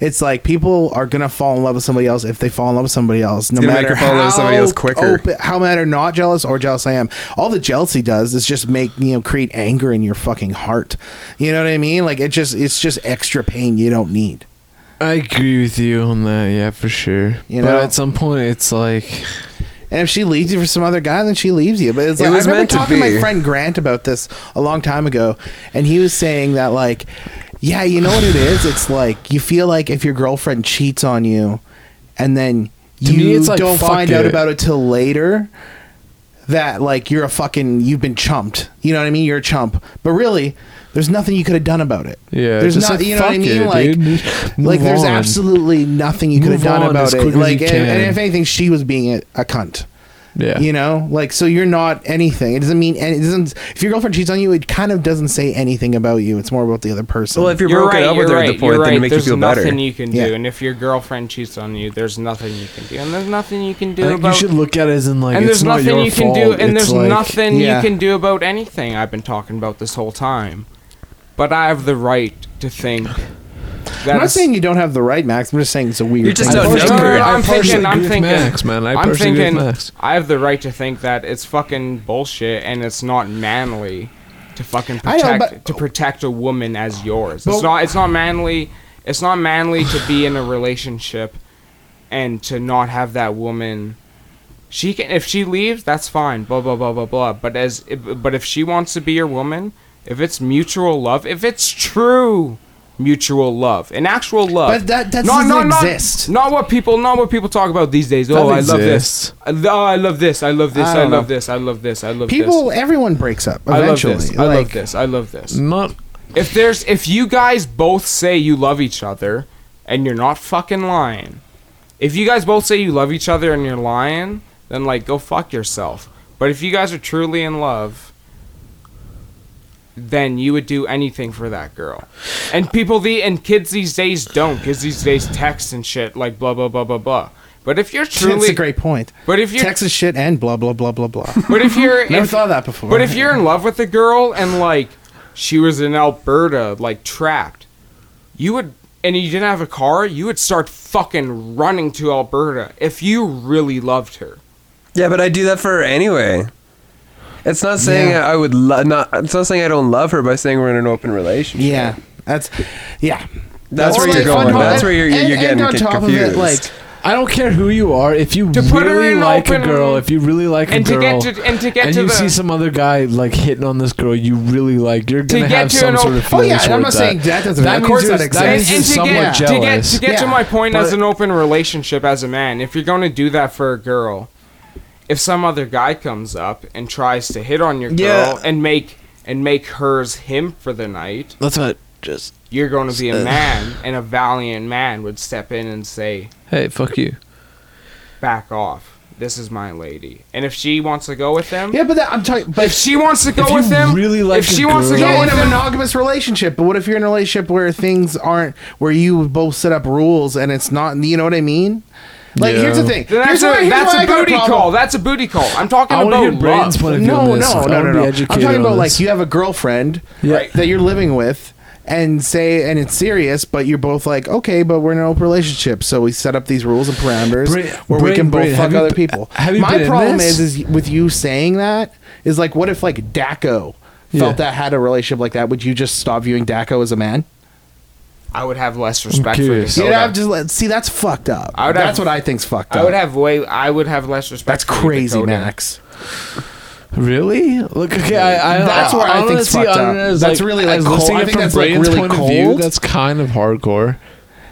It's like people are going to fall in love with somebody else if they fall in love with somebody else. No matter her fall in love somebody how else quicker. open- how matter not jealous or jealous I am. All the jealousy does is just make you know create anger in your fucking heart. You know what I mean? Like it just it's just extra pain you don't need. I agree with you on that. Yeah, for sure. You but know? at some point, it's like And if she leaves you for some other guy, then she leaves you. But it's It like, was I remember to talking to be. my friend Grant about this a long time ago, and he was saying that like, yeah, you know what it is? It's like you feel like if your girlfriend cheats on you, and then To you me, it's like, don't find out about it till later. That like you're a fucking you've been chumped. You know what I mean? You're a chump. But really, there's nothing you could have done about it. Yeah, there's just not. like, you know what I mean? it, like, dude. like there's on. absolutely nothing you could have done about it. quick as you Like, and, and if anything, she was being a, a cunt. yeah. You know, like so you're not anything. It doesn't mean and it doesn't. If your girlfriend cheats on you, it kind of doesn't say anything about you. It's more about the other person. well, if you're, You're broken right. up with her right. at the point, you're then it makes there's you feel better. There's nothing you can do, Yeah. and if your girlfriend cheats on you, there's nothing you can do, and there's nothing you can do I about. you should look at it as in like and it's there's not nothing your you can do, and It's there's like- nothing Yeah. you can do about anything I've been talking about this whole time. But I have the right to think. That I'm not saying you don't have the right, Max. I'm just saying it's a weird. You're just thing. don't No, know no, no, her. no, I I'm partially thinking. I'm agree with thinking. Max, man. I I'm personally agree with thinking. Max. I have the right to think that it's fucking bullshit, and it's not manly to fucking I know, protect but- to protect a woman as yours. But- it's not. It's not manly. It's not manly to be in a relationship and to not have that woman. She can if she leaves, that's fine. Blah blah blah blah blah. But as but if she wants to be your woman, if it's mutual love, if it's true mutual love, an actual love, But that- that not, doesn't not, not- exist. Not what people not what people talk about these days. Oh, I love this. I- Oh, I love this. I love this. I I, love know. this. I love this. I love this. People, this. everyone breaks up I love eventually. this. I love this. I love this. Not If there's if you guys both say you love each other and you're not fucking lying. If you guys both say you love each other and you're lying, then like go fuck yourself. But if you guys are truly in love, then you would do anything for that girl. And people the and kids these days don't. because these days text and shit like blah blah blah blah blah. But if you're truly That's truly a great point. but if you're Texas shit and blah blah blah blah blah. but if you're Never if, thought that before. but if you're in love with a girl and like she was in Alberta, like trapped, you would and you didn't have a car, you would start fucking running to Alberta if you really loved her. Yeah, but I'd do that for her anyway. It's not saying Yeah. I would lo- not. It's not saying I don't love her by saying we're in an open relationship. yeah, that's yeah. That's Or where you're going. on That's where you're, you're and- getting and on con- top of it, like I don't care who you are. If you To put her really in like a girl, if you really like a and to girl, get to and to get and to you the see some other guy like hitting on this girl you really like, you're gonna get have some an sort o- of Oh feelings yeah, and I'm toward not saying that doesn't. That of means course that you're- exists. that and, means and you're to somewhat get, to get jealous. to get to my point as an open relationship as a man, if you're going to do that for a girl, if some other guy comes up and tries to hit on your girl Yeah. and make and make hers him for the night, That's what. Just you're going to be a man, and a valiant man would step in and say, hey, fuck you. "Back off. This is my lady." And if she wants to go with him, Yeah, but that, I'm talking. But if she wants to go you with him, really like if she wants to girl- go yeah, in a monogamous relationship. But what if you're in a relationship where things aren't where you both set up rules and it's not? You know what I mean? Like Yeah. here's the thing. then Here's that's why- a here's that's why I a got booty call. That's a booty call. I'm talking I about hear Brayden's love. point of view No, no, this. no, no, no. I'm talking about this. like you have a girlfriend Yeah. that you're living with and say and it's serious, but you're both like, okay, but we're in an open relationship, so we set up these rules and parameters Bra- where we can both Bra- fuck have you other people. have you My been problem is is with you saying that is like what if like Daco Yeah. felt that had a relationship like that, would you just stop viewing Daco as a man? I would have less respect for curious. Dakota. Yeah, I've just let, see that's fucked up. I would that's have- what I think's fucked up. I would have way. I would have less respect. that's for crazy, Dakota. Max. Really? Look, okay, I, I That's where I think's honestly, fucked up. don't know, it's That's really, like, as cold. I it think from that's, like, really point of view, cold. that's kind of hardcore.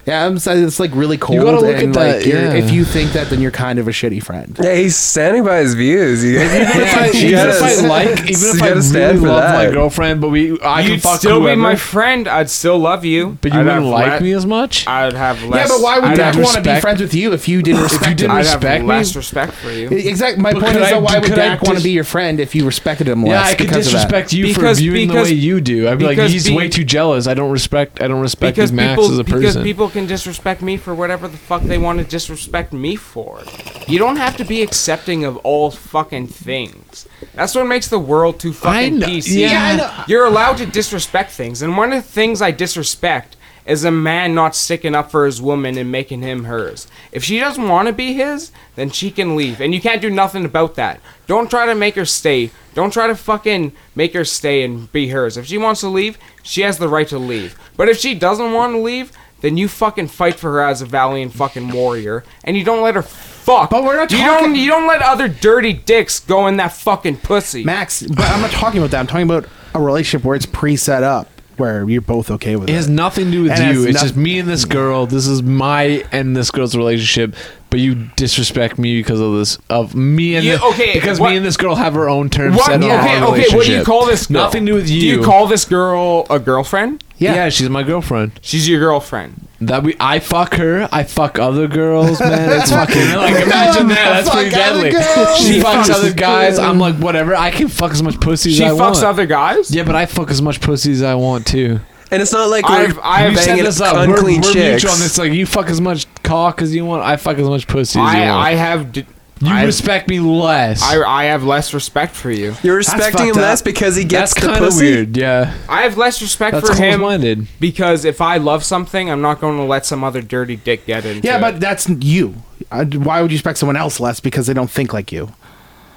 Yeah, I'm saying it's like really cold. gotta look and at like that, you're- yeah. if you think that, then you're kind of a shitty friend. Yeah, he's standing by his views. You, Even if I, you even gotta- if I like, even you if I gotta stand really for love that. my girlfriend, but we, I can You'd fuck still whoever, be my friend. I'd still love you. but you I'd wouldn't have like le- me as much. I'd have less. yeah, but why would I'd Dak want to be respect- friends with you if you didn't respect didn't him? I'd respect have me? less respect for you. Exactly. My But point could is, I- though, why would could I Dak want to dis- be your friend if you respected him less? yeah, I could because of that? disrespect you for viewing because- the way you do. I'd be like, because he's be- way too jealous. I don't respect. I don't respect because his Max people, as a because person. people can disrespect me for whatever the fuck they want to disrespect me for. You don't have to be accepting of all fucking things. That's what makes the world too fucking PC. yeah, I know. You're allowed to disrespect things, and one of the things I disrespect is a man not sticking up for his woman and making him hers. If she doesn't want to be his, then she can leave, and you can't do nothing about that. Don't try to make her stay. Don't try to fucking make her stay and be hers. If she wants to leave, she has the right to leave. But if she doesn't want to leave, then you fucking fight for her as a valiant fucking warrior, and you don't let her fuck. But we're not you talking- don't. You don't let other dirty dicks go in that fucking pussy. Max, but I'm not talking about that. I'm talking about a relationship where it's pre-set up, where you're both okay with It it. has nothing to do with And it has you. It's noth- just me and this girl. This is my and this girl's relationship. But you disrespect me because of this of me and You- the- okay, because what- me and this girl have our own terms What? set Okay, our okay. What do you relationship. call this? Girl? Nothing to do with you. Do you. you call this girl a girlfriend? yeah. Yeah. she's my girlfriend. She's your girlfriend. That we I fuck her. I fuck other girls, man. It's fucking like imagine that. That's pretty Fuck other deadly. girls. She She fucks fucks- other guys. I'm like whatever. I can fuck as much pussy She as I fucks want. other guys. yeah, but I fuck as much pussy as I want too. And it's not like I've- we're I've we set banging this up. We're, unclean we're chicks. mutual on this. Like you fuck as much cock as you want. I fuck as much pussy as you I, want. I have. D- you I, respect me less. I, I have less respect for you. You're respecting him fucked less because he gets That's the kind of pussy. weird. Yeah, I have less respect that's for him close-minded. because if I love something, I'm not going to let some other dirty dick get into yeah, it. but that's you. Uh, why would you respect someone else less because they don't think like you?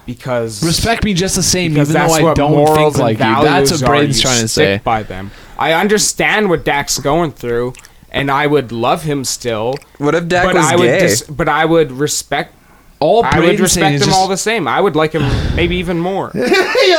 Because Respect me just the same, because even though I what don't think like you. That's values what are. Braden's You trying to stick say. by them. I understand what Dak's going through, and I would love him still. What if Dak but was I would gay? dis- but I would respect. All I would respect is him just- all the same. I would like him maybe even more. you're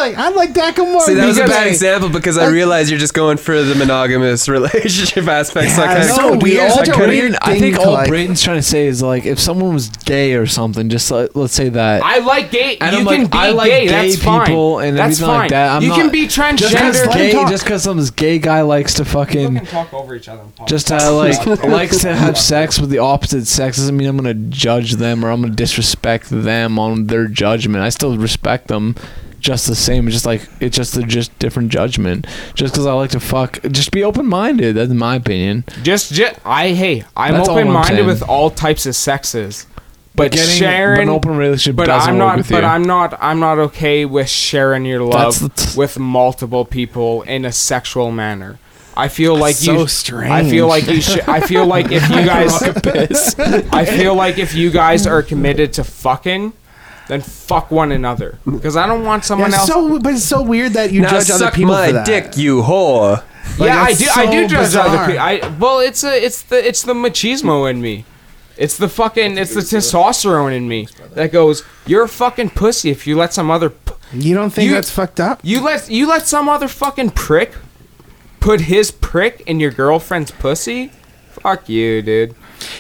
like, I like Dak more. See, that was a bad I- example because I realize you're just going for the monogamous relationship aspects. Yeah, like, I- so we weird. all Such a Braden- weird I think all like- Braden's trying to say is like if someone was gay or something, just like, let's say that. I like gay. And you I'm can like, be I like gay. gay That's fine. people and That's fine. like that. I'm you not- can be just because transgender. gay, just because some gay guy likes to fucking talk over each other. just like likes to have sex with the opposite sex doesn't mean I'm gonna judge them or I'm gonna disrespect them on their judgment. I still respect them just the same. It's just like it's just a just different judgment. Just because I like to fuck, just be open minded. That's my opinion. Just, just I hey, I'm That's all I'm open minded saying. with all types of sexes, but Getting sharing an open relationship But doesn't I'm work not. with you. But I'm not. I'm not okay with sharing your love That's the t- with multiple people in a sexual manner. I feel like so you. strange. I feel like you should. I feel like if you guys. I feel like if you guys are committed to fucking, then fuck one another. Because I don't want Yeah, someone it's else. so, but it's so weird that you now judge other suck people my for that. dick, you whore. Like, yeah, I that's do. I do so judge other people. I well, it's a, it's the, it's the machismo in me. It's the fucking, it's the testosterone in me that goes. You're a fucking pussy if you let some other. P- You don't think You- that's fucked up? you let you let some other fucking prick put his prick in your girlfriend's pussy. Fuck you, dude.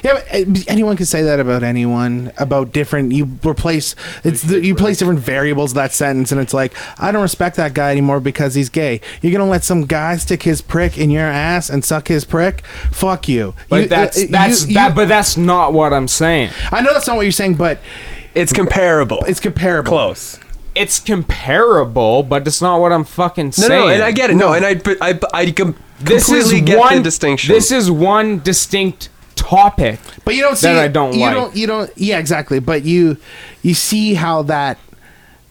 Yeah, but uh, anyone can say that about anyone. About different, you replace it's the, you place different variables that sentence, and it's like I don't respect that guy anymore because he's gay. You're gonna let some guy stick his prick in your ass and suck his prick? Fuck you. But You- that's uh, that's you- that. But that's not what I'm saying. I know that's not what you're saying, but It's comparable. it's comparable. close. It's comparable, but it's not what I'm fucking No, saying. no, and I get it. No, and I, but I, I com- this is completely get one the distinction. This is one distinct topic. But you don't see That I don't you like. Don't, you don't. Yeah, exactly. But you you see how that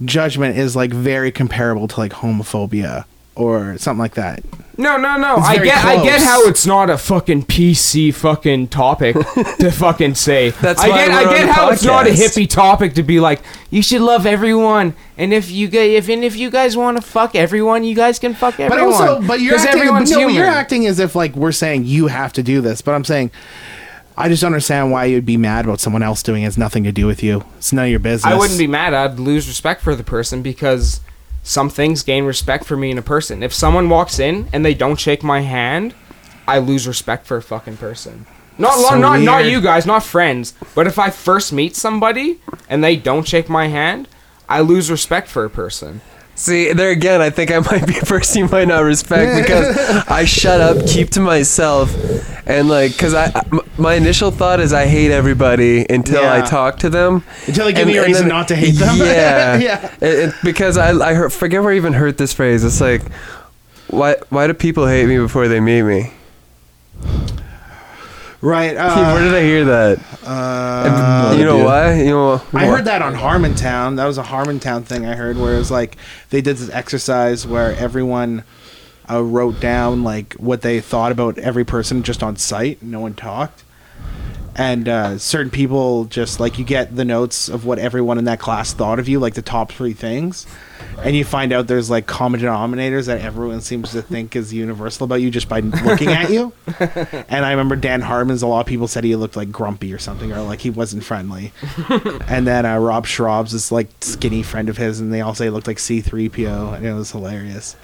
judgment is like very comparable to like homophobia or something like that. No, no, no. It's I very get, I get how it's not a fucking PC fucking topic to fucking say. That's I why get, we're I get the how it's not a hippie topic to be like, you should love everyone, and if you guys, if and if you guys want to fuck everyone, you guys can fuck But everyone. also, but you're 'Cause acting. But everyone's no, but you're acting as if like we're saying you have to do this. But I'm saying. I just don't understand why you'd be mad about someone else doing it. It's nothing to do with you. It's none of your business. I wouldn't be mad. I'd lose respect for the person because some things gain respect for me in a person. If someone walks in and they don't shake my hand, I lose respect for a fucking person. Not So not not you guys, not friends. But if I first meet somebody and they don't shake my hand, I lose respect for a person. See, there again, I think I might be a person you might not respect because I shut up, keep to myself, and like, cause I, m- my initial thought is I hate everybody until I talk to them. Until they give me a reason then- not to hate them. Yeah, Yeah. It, it- because I, I heard, forget where I even heard this phrase. It's like, why, why do people hate me before they meet me? Right. Where Uh, did I hear that? uh, you know idea. why? You know, I heard that on Harmontown. That was a Harmontown thing I heard where it was like they did this exercise where everyone uh, wrote down like what they thought about every person just on site. No one talked. And uh, certain people just like you get the notes of what everyone in that class thought of you, like the top three things, and you find out there's like common denominators that everyone seems to think is universal about you just by looking at you. And I remember Dan Harmon's. A lot of people said he looked like grumpy or something, or like he wasn't friendly. and then uh, Rob Schrab's this like skinny friend of his, and they all say he looked like C-3PO, and it was hilarious.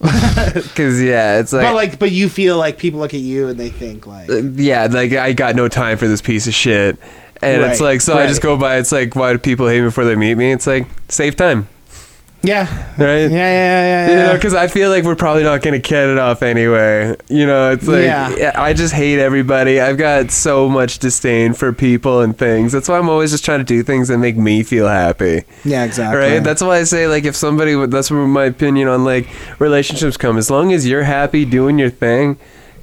Cause yeah, it's like, but like, but you feel like people look at you and they think like, uh, yeah, like I got no time for this piece of shit. And it's like, so I just go by. It's like, why do people hate me before they meet me? It's like, save time, yeah, right? yeah, yeah, yeah, You yeah. know, because I feel like we're probably not gonna get it off anyway. You know, it's like yeah, I just hate everybody. I've got so much disdain for people and things. That's why I'm always just trying to do things that make me feel happy. yeah, exactly. Right. That's why I say like if somebody that's my opinion on like relationships come. As long as you're happy doing your thing,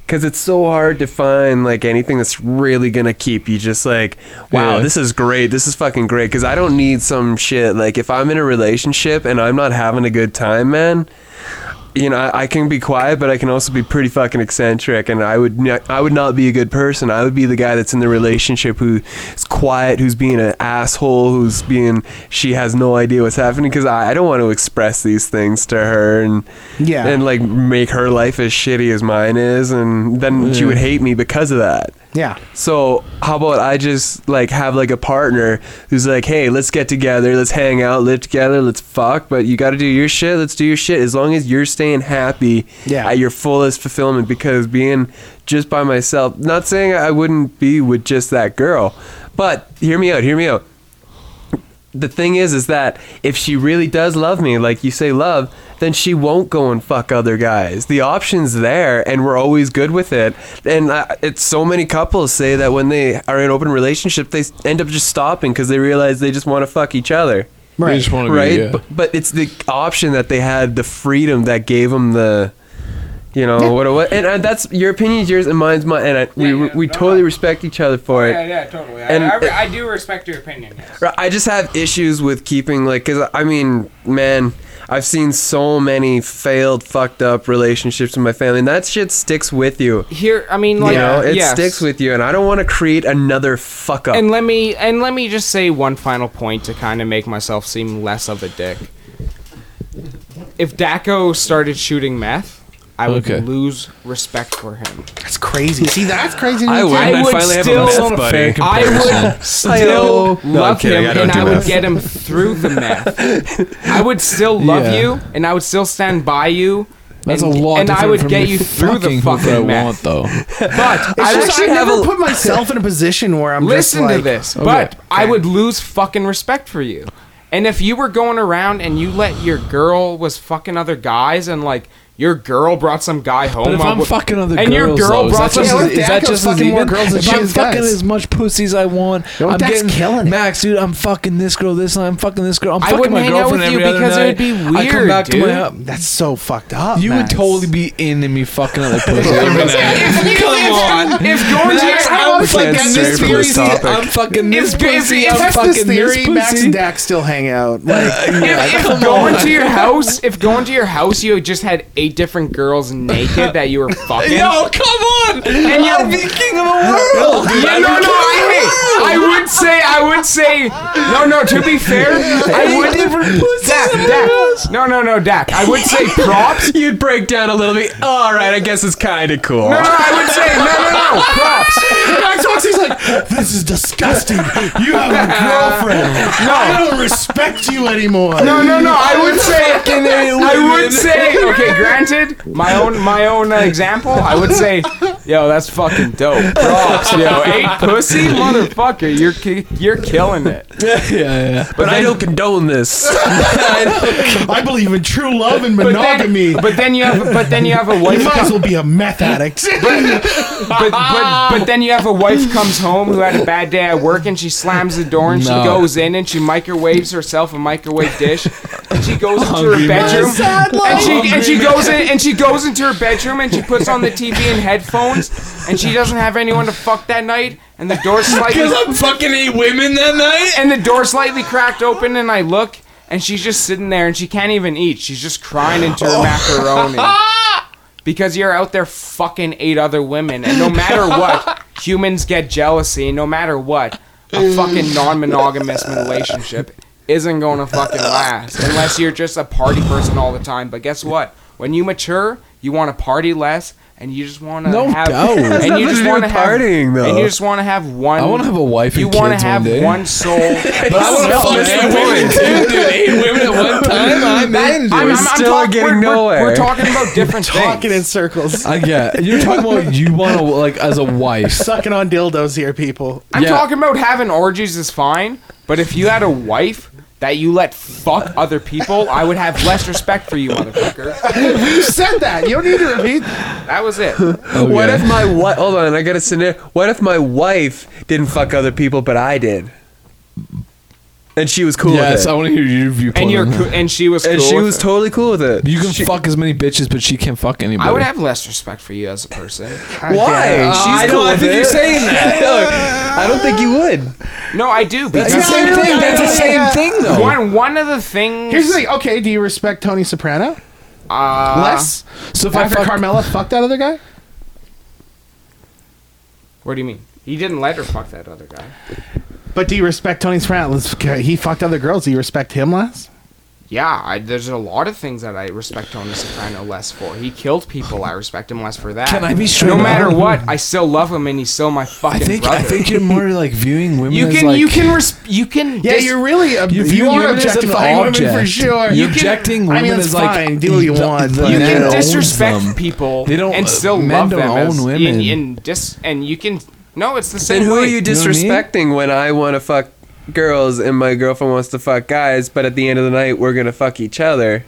because it's so hard to find like anything that's really gonna keep you just like wow Yeah. this is great this is fucking great because i don't need some shit like if i'm in a relationship and i'm not having a good time man you know I, I can be quiet but i can also be pretty fucking eccentric and i would not, i would not be a good person. I would be the guy that's in the relationship who's quiet who's being an asshole who's being she has no idea what's happening because I, I don't want to express these things to her and Yeah. and like make her life as shitty as mine is and then she would hate me because of that yeah, so how about I just like have like a partner who's like, hey, let's get together, let's hang out, live together, let's fuck, but you got to do your shit. Let's do your shit as long as you're staying happy Yeah. at your fullest fulfillment. Because being just by myself, not saying I wouldn't be with just that girl, but hear me out, hear me out. The thing is, is that if she really does love me, like you say, love, then she won't go and fuck other guys. The option's there, and we're always good with it. And uh, it's so many couples say that when they are in open relationship, they end up just stopping because they realize they just want to fuck each other, Right. just right? Be, yeah. But, but it's the option that they had, the freedom that gave them the, you know, what, what, and uh, that's your opinion's yours and mine's mine, and I, we Yeah, yeah, we no, totally no. respect each other for it. Yeah, yeah, totally. And I, I, I do respect your opinion. Yes. I just have issues with keeping like cuz I mean, man, I've seen so many failed fucked up relationships in my family and that shit sticks with you. Here, I mean, like, you know, it yes. sticks with you and I don't want to create another fuck up. And let me and let me just say one final point to kind of make myself seem less of a dick. If Daco started shooting meth, I would Okay. lose respect for him. that's crazy. See, that's crazy. to I me, would. too. I I'd would finally have a still, meth buddy. Fair I would still No, I'm love kidding, him, I don't and do I would meth. get him through the meth. I would still love Yeah. you, and I would still stand by you. That's and, a lot. and I different would from get me you through the fucking whoever I meth. want, though. But It's I would just, I actually have never a- put myself in a position where I'm listen just like, to this. Okay, But I would lose fucking respect for you. And if you were going around and you let your girl was fucking other guys and like your girl brought some guy home, But if I I'm would- fucking other and your girl though, is brought that just, some- as- is that Daco's just as fucking more even? girls than if she I'm is fucking guys. as much pussy as I want, Yo, I'm getting killing it. Max, dude. I'm fucking this girl this night. I'm fucking this girl. I'm I fucking wouldn't my hang out girlfriend with you every other because it would be weird. I come weird, back to my house. That's so fucked up. You Max. would totally be into me fucking other pussy every night. Come on. If going to your I'm house, fucking fucking this pussy. I'm fucking this If- if- pussy. I'm fucking this this. Max and Dak still hang out. If, if going to your house, if going to your house, you just had eight different girls naked that you were fucking. Yo, come on! And you're I'd be king of the world. Yeah, no, no, I, I would say, I would say, no, no. To be fair, I would. Dak, Dak, no, no, no, Dak. I would say props. You'd break down a little bit. All right, I guess it's kind of cool. No, no, I would say, no, no, no, props. He's like, this is disgusting. You have a girlfriend. No. I don't respect you anymore. No, no, no. I would say, I would say. Okay, granted, my own, my own uh, example. I would say, Yo, that's fucking dope. Props, yo. Eight pussy, motherfucker. You're ki- you're killing it. yeah, yeah. But I don't condone this. I believe in true love and But monogamy. then, but then you have but then you have a wife. you might as well be a meth addict. but, but but then you have a wife comes home who had a bad day at work and she slams the door and she goes in and she microwaves herself a microwave dish and she goes into her Hungry man. bedroom and she and she goes in and she goes into her bedroom and she puts on the TV and headphones and she doesn't have anyone to fuck that night and the door slightly Cause I'm fucking eight women that night. and the door slightly cracked open and I look and she's just sitting there and she can't even eat. She's just crying into her oh. macaroni. Because you're out there fucking eight other women and no matter what, humans get jealousy and no matter what, a fucking non-monogamous relationship isn't going to fucking last unless you're just a party person all the time. But guess what? When you mature, you want to party less and you just want to No have doubt. and you nothing just do want to with have partying, though. and you just want to have one I want to have a wife and you want kids to have one day. one soul. But I want to No, fuck eight women too, dude. Eight women at one time. I'm in. I'm, We're I'm, still talk- getting we're, we're- nowhere. We're, talking about different Talking in things. circles. I get. You're talking about you want to like as a wife. Sucking on dildos here, people. I'm Yeah. talking about having orgies is fine, but if you had a wife that you let fuck other people, I would have less respect for you, motherfucker. You said that. You don't need to repeat. That was it. Oh, what if my wife? Hold on, I got a scenario. What if my wife didn't fuck other people, but I did, and she was cool Yes, with it. Yes, I want to hear your viewpoint. And you're on that. and she was cool and she with was it. totally cool with it. You can She- fuck as many bitches, but she can't fuck anybody. I would have less respect for you as a person. Why? Uh, She's I cool don't with think it. you're saying that. Look, I don't think you would. No, I do That's because the same thing. That's the same thing, though. one one of the things. Here's the thing. Okay, do you respect Tony Soprano Uh, less? So if I After fuck, Carmela fucked that other guy? What do you mean? He didn't let her fuck that other guy. But do you respect Tony Soprano? He fucked other girls. Do you respect him less? Yeah, I, there's a lot of things that I respect Tony Soprano less for. He killed people. I respect him less for that. Can I be straight No up? matter what, I still love him, and he's still my I fucking think brother. I think you're more like viewing women. you as can like, you can res- you can Yeah, dis- you're really ob- You you, view are women as an objectifying women for sure. You're You can- objecting I mean, as it's like fine. Do what you want, the you can disrespect them. people They don't- and still men love don't them own as, women. In, in dis and you can no, it's the same thing. Then who way. are you know what I mean? disrespecting when I want to fuck girls and my girlfriend wants to fuck guys, but at the end of the night we're gonna fuck each other?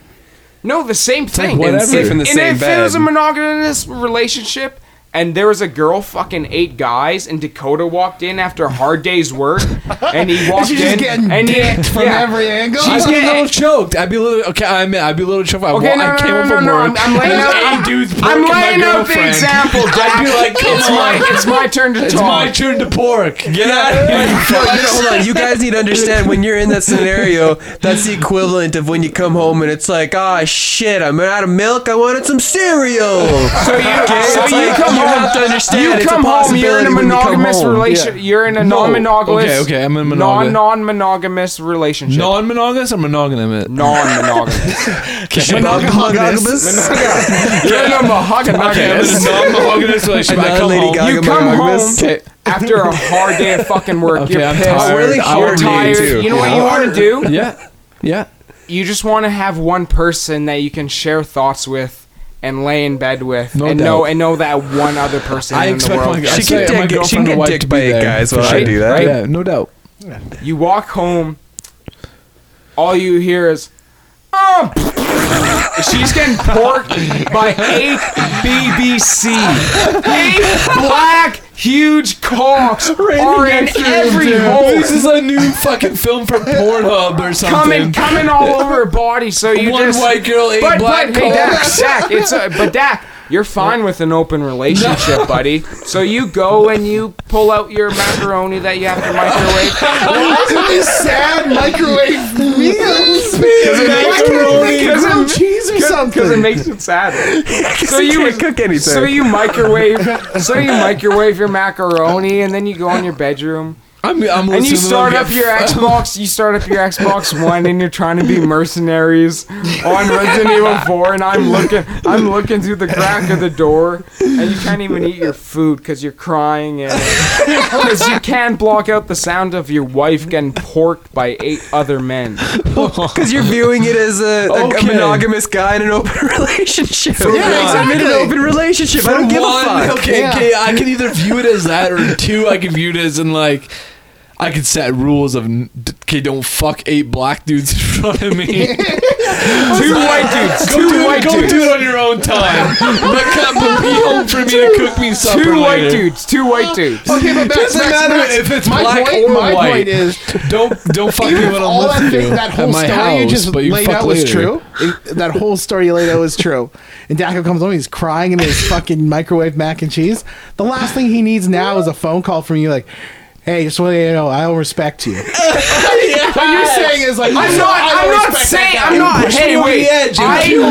No, the same like thing. whatever. And Sleep in the and same if it was a monogamous relationship and there was a girl fucking eight guys and Dakota walked in after a hard day's work and he walked She's in just getting and he, dicked from yeah. every angle. She's I'd be a getting- little choked. I'd be a little okay. I admit, I'd be a little choked. I, Okay, wa- no, I no, came no, up no, from no, work. I'm, I'm laying there's out. eight I'm, dudes I'm porking my laying out the girlfriend. example, I'd be like, come it's on. my, it's my turn to talk. It's talk. my turn to pork. Get out of here. No, you know, hold on. You guys need to understand when you're in that scenario, that's the equivalent of when you come home and it's like, ah, shit, I'm out of milk. I wanted some cereal. So you, so it's you like, come you have to understand You it's a come home. You're in a when you come monogamous home. relation. Yeah. You're in a No. non-monogamous. Okay, okay, I'm in non monogam- non-monogamous relationship. Non-monogamous or monogamous? non-monogamous. Monogamous? You're in a monogamous. Okay, I'm in a non-monogamous relationship. I Another come Lady home. Gaga You come home monogamous? Okay. after a hard day of fucking work. Okay, you're I'm pissed. tired. Really You're hard day, tired. too. You know what you want to do? Yeah, yeah. You just want to have one person that you can share thoughts with and lay in bed with, No and doubt. know and know that one other person I in the expect world. my, She I can expect my dick- she girlfriend can or wife dick to by be it, there, guys, for while I sure. do that. Right? Yeah, no doubt. You walk home, all you hear is, oh, she's getting porked by eight BBC. Eight black, huge cocks are in every hole. This is a new fucking film from Pornhub or something. Coming, coming all over her body, so you One just white girl, eight but, black but hey, Dak, cocks. Dak, it's a, but Dak, you're fine with an open relationship, buddy. So you go and you pull out your macaroni that you have to microwave. These sad microwave meals. Macaroni. Macaroni, grilled cheese or Because something. it makes it sadder. So you can't cook anything. So you microwave. So you microwave your macaroni, and then you go in your bedroom. I'm, I'm And you start up your f- Xbox, you start up your Xbox One, and you're trying to be mercenaries on Resident Evil 4, and I'm looking, I'm looking through the crack of the door, and you can't even eat your food because you're crying, and because you can't block out the sound of your wife getting porked by eight other men. Because you're viewing it as a, a- a monogamous guy in an open relationship. one. I'm in an open relationship. I don't give one, a fuck. Okay, Yeah. okay, I can either view it as that, or two, I can view it as in like, I could set rules of okay, don't fuck eight black dudes in front of me. Two white dudes, go two do white it, go dudes. do it on your own time. but come but be home for me to cook me supper Two white later. dudes, two white dudes. Okay, but Max, Doesn't Max, matter Max, if it's my black point, or my white. point is, Don't don't fuck me when I'm that, with thing, you that whole my story you just but you laid fuck out was true, it- that whole story you laid out was true, and Daco comes home, he's crying in his fucking microwave mac and cheese. The last thing he needs now is a phone call from you, like. Hey, just want you know, I don't respect you. What you're saying is like, I'm not. I don't I'm not saying. I'm not. Hey, wait. the edge. You I kill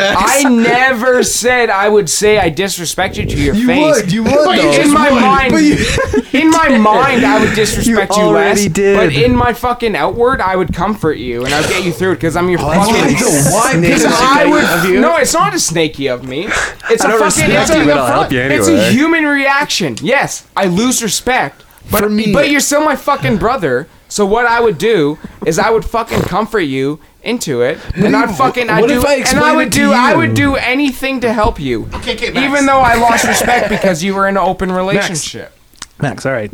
me. never. Kill me, Max. I never said I would say I disrespect you to your You face. would, you would But you though. in my would. mind, in my mind, I would disrespect you, already less. did. But in my fucking outward, I would comfort you and I'd get you through it because I'm your oh, that's fucking. Why Because I would. you? No, it's not a snaky of me. It's I a fucking. It's a, you, help you it's a human reaction. Yes, I lose respect. But, For me- but you're still my fucking brother. So what I would do is I would fucking comfort you into it, and I'd fucking I'd what do, if I and I would it to do I would do anything to help you. Okay, okay, Max. Even though I lost respect because you were in an open relationship. Max, all right.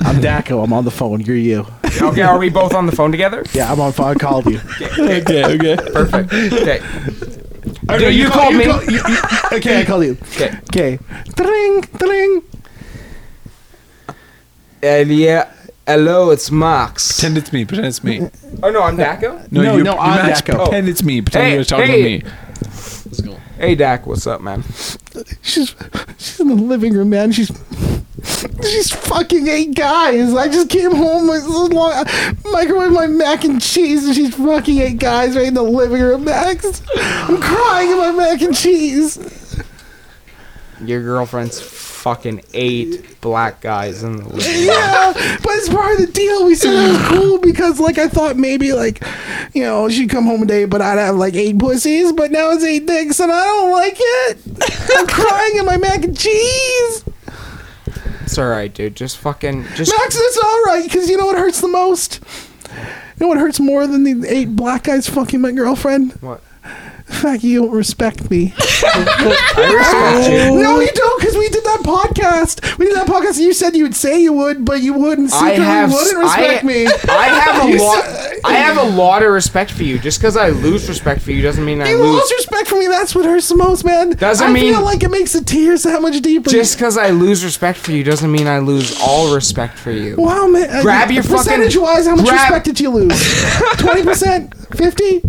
I'm Daco. I'm on the phone. You're you. Okay, are we both on the phone together? Yeah, I'm on phone. I called you. okay, okay. Perfect. Okay. Okay, you call- called me. call- you- you- okay, I called you. Okay. Okay. Ding, ding. Uh, yeah. Hello, it's Max. Pretend it's me. Pretend it's me. Oh no, I'm Daco. No, you- no, you I'm Max, Daco. Pretend it's me. Pretend Hey, you're talking hey. to me. Let's go. Hey, Dak. What's up, man? She's she's in the living room, man. She's she's fucking eight guys. I just came home with so long, microwave my mac and cheese, and she's fucking eight guys right in the living room. Max, I'm crying in my mac and cheese. Your girlfriend's fucking eight black guys in the room. Yeah, but it's part of the deal. We said it was cool because, like, I thought maybe, like, you know, she'd come home a day, but I'd have like eight pussies. But now it's eight dicks, and I don't like it. I'm crying in my mac and cheese. It's alright, dude. Just fucking just Max, it's all right because you know what hurts the most. You know what hurts more than the eight black guys fucking my girlfriend? what? The fact you don't respect me. I respect oh. you. no, you don't, because we did that podcast. We did that podcast, and you said you would say you would, but you wouldn't. I Secretly have wouldn't I, respect me. I have a You lot. said- I have a lot of respect for you. Just because I lose respect for you doesn't mean I You lose. lost respect for me. That's what hurts the most, man. Doesn't I mean- feel like it makes the tears that much deeper. Just because I lose respect for you doesn't mean I lose all respect for you. wow, man. Uh, grab your fucking- percentage wise. How much grab- respect did you lose? Twenty percent, fifty,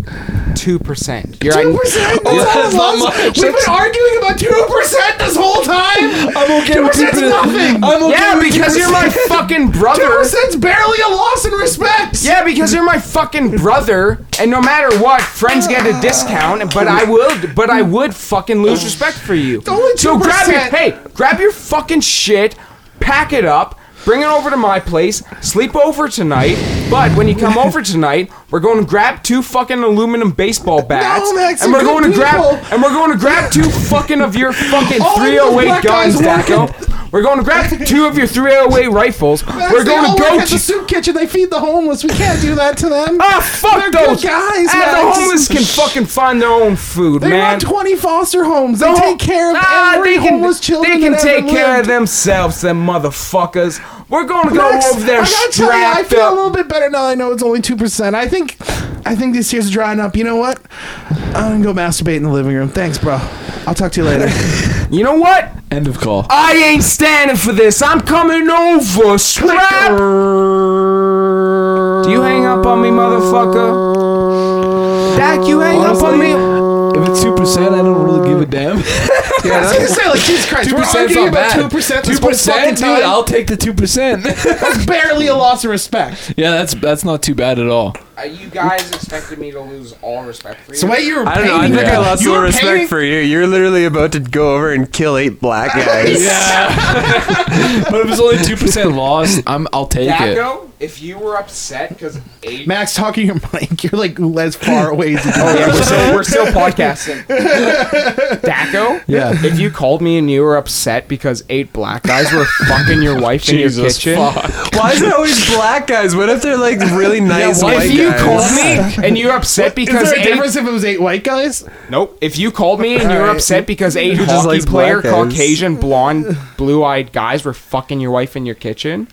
Two percent. You're two percent. That's not much. We've been arguing about two percent this whole time. I'm okay Two with percent's keeping it- nothing. I'm okay Yeah, with because keeping you're my fucking brother. Two brother. percent's barely a loss in respect. Yeah, because you're my fucking brother, and no matter what, friends get a discount. But I will, but I would fucking lose respect for you. Only So grab your hey, grab your fucking shit, pack it up, bring it over to my place, sleep over tonight. But when you come over tonight, we're going to grab two fucking aluminum baseball bats, Max, and we're you're going to good grab people. and we're going to grab two fucking of your fucking All those 308 black guns, guys Daco. We're going to grab two of your 308 rifles. We're they going to go to the soup kitchen. They feed the homeless. We can't do that to them. Ah, fuck They're those guys, Ah, the homeless can fucking find their own food, They man. run 20 foster homes. They The take care of Ah, every they can, homeless children. They can take care of themselves, them motherfuckers. We're gonna go Max, over there I gotta tell you, I feel a little bit better now. I know it's only two percent. I think, I think these tears are drying up. You know what? I'm gonna go masturbate in the living room. Thanks, bro. I'll talk to you later. You know what? End of call. I ain't standing for this. I'm coming over. Strap. Do you hang up on me, motherfucker? Dak, you hang up on me. If it's two percent, I don't really give a damn. Yeah, I was gonna say, like, Jesus Christ, Two we're percent's arguing not about bad. two percent. Two This whole percent, dude. time. I'll take the two percent. That's barely a loss of respect. yeah, that's that's not too bad at all. Uh, you guys expected me to lose all respect for you. So what you were I don't know. I painting- think I lost you all were respect painting- for you. You're literally about to go over and kill eight black guys. Yeah. but if it's only two percent loss, I'm I'll take it. Daco, if you were upset because eight. Max, talking your mic. You're like as far away as you Oh can. yeah, we're still, we're still podcasting. Daco, Yeah. if you called me and you were upset because eight black guys were fucking your wife in your Jesus kitchen, fuck. Why is it always black guys? What if they're like really nice if white you guys? called me and you're upset Is because there a eight, difference if it was eight white guys? nope, if you called me and you were Alright. upset because eight Who just hockey likes player, black guys? Caucasian, blonde, blue-eyed guys were fucking your wife in your kitchen,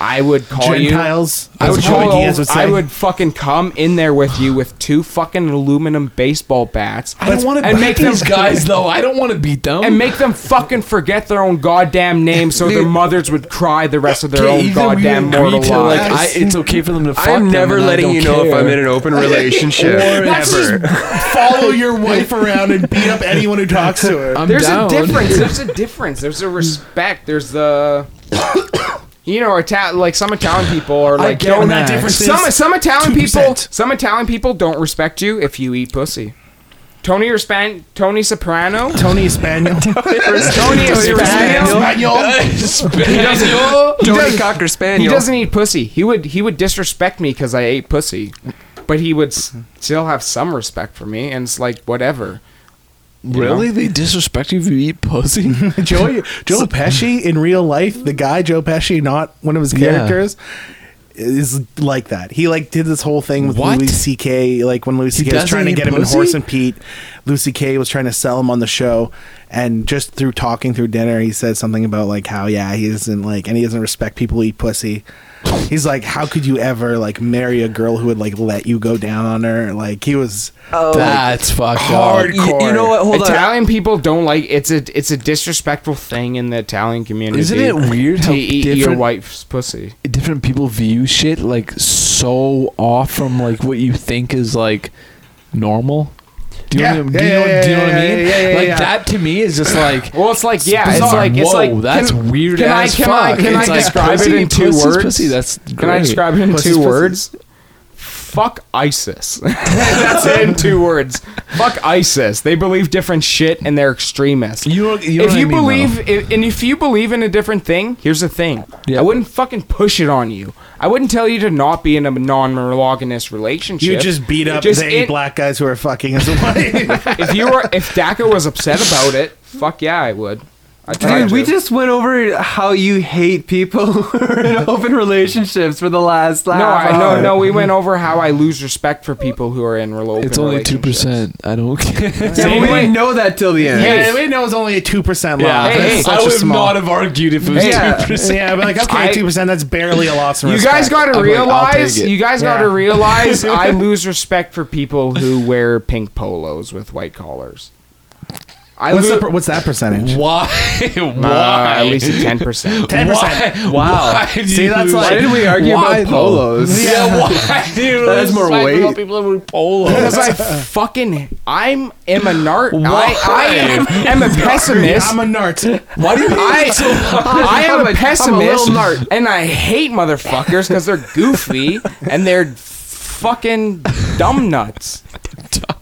I would call you. Gentiles. I would, call, Diaz would I would fucking come in there with you with two fucking aluminum baseball bats I don't want to and beat make them these guys though. I don't want to beat them. and make them fucking forget their own goddamn name so their mothers would cry the rest of their own goddamn we mortal to, like, lives. I, it's okay for them to fuck I'm them never letting you know if. I'm in an open relationship. Or- Ever. follow your wife around and beat up anyone who talks to her. I'm There's down. a difference. There's a difference. There's a respect. There's the. You know, Ita- like some Italian people are like get don't- that difference is Some some Italian people, 2%. some Italian people don't respect you if you eat pussy. Tony or Span- Tony Soprano, Tony Spaniel. Tony Spaniel. He doesn't. He, Tony does, Cocker he Spaniel. doesn't eat pussy. He would he would disrespect me because I ate pussy, but he would s- still have some respect for me, and it's like whatever. Really? know? They disrespect you if you eat pussy? Joey, Joe Pesci in real life, the guy Joe Pesci, not one of his Yeah. characters, is like that. He like did this whole thing with What? Louis C.K. Like when Louis C.K. was trying to get him in? Horace and Pete, Louis C.K. was trying to sell him on the show, and just through talking through dinner, he said something about like how yeah he doesn't like and he doesn't respect people who eat pussy. He's like, how could you ever like marry a girl who would like let you go down on her? Like he was Oh, That's fucked hard. up. You, you know what? Hold on. Italian people don't like it's a it's a disrespectful thing in the Italian community. Isn't it weird to how eat your different- wife's pussy? Different people view shit like so off from like what you think is like normal. Do you, Yeah. know, what I- do you Yeah, yeah, do you know what I yeah, mean? yeah, yeah, like that to me is just like Well, it's like yeah, it's bizarre. like it's Whoa, like that's can- weird Can I as can I fuck. can I like describe it in two words? pussy, that's Can I describe it in two words? Fuck ISIS. That's it in two words. Fuck ISIS. They believe different shit and they're extremists. You you know if what I you mean, believe, if, and if you believe in a different thing, here's the thing. Yeah. I wouldn't fucking push it on you. I wouldn't tell you to not be in a non-monogamous relationship. you just beat up Just the eight in- black guys who are fucking his wife. if you were, if Daca was upset about it, fuck yeah, I would. I'd try Dude, we just went over how you hate people who are in open relationships for the last No, half I no no. We went over how I lose respect for people who are in relo- open It's only two relationships. percent. I don't care. Yeah, but we didn't know that till the end. Hey, yeah, we know it's only a two percent loss. Yeah, Hey, That's hey, such I a would small. not have argued if it was two yeah. percent. Yeah, but like okay, I- two percent. That's barely a loss. In You respect. guys got to I'm like, I'll realize. it. You guys got Yeah. to realize. I lose respect for people who wear pink polos with white collars. I What's, the, what's that percentage? Why? uh, Why? at least ten percent. Ten percent. Wow. Why do See, you that's lose- like- Why did we argue Why, about polos? Yeah, why do you That lose more respect weight. about people who wear polos? Because I fucking I'm am a nart. Why? I am, am a pessimist. I'm a nart. Why do you I, I am I'm a- I'm a a pessimist, little nart. and I hate motherfuckers because they're goofy and they're fucking dumb nuts.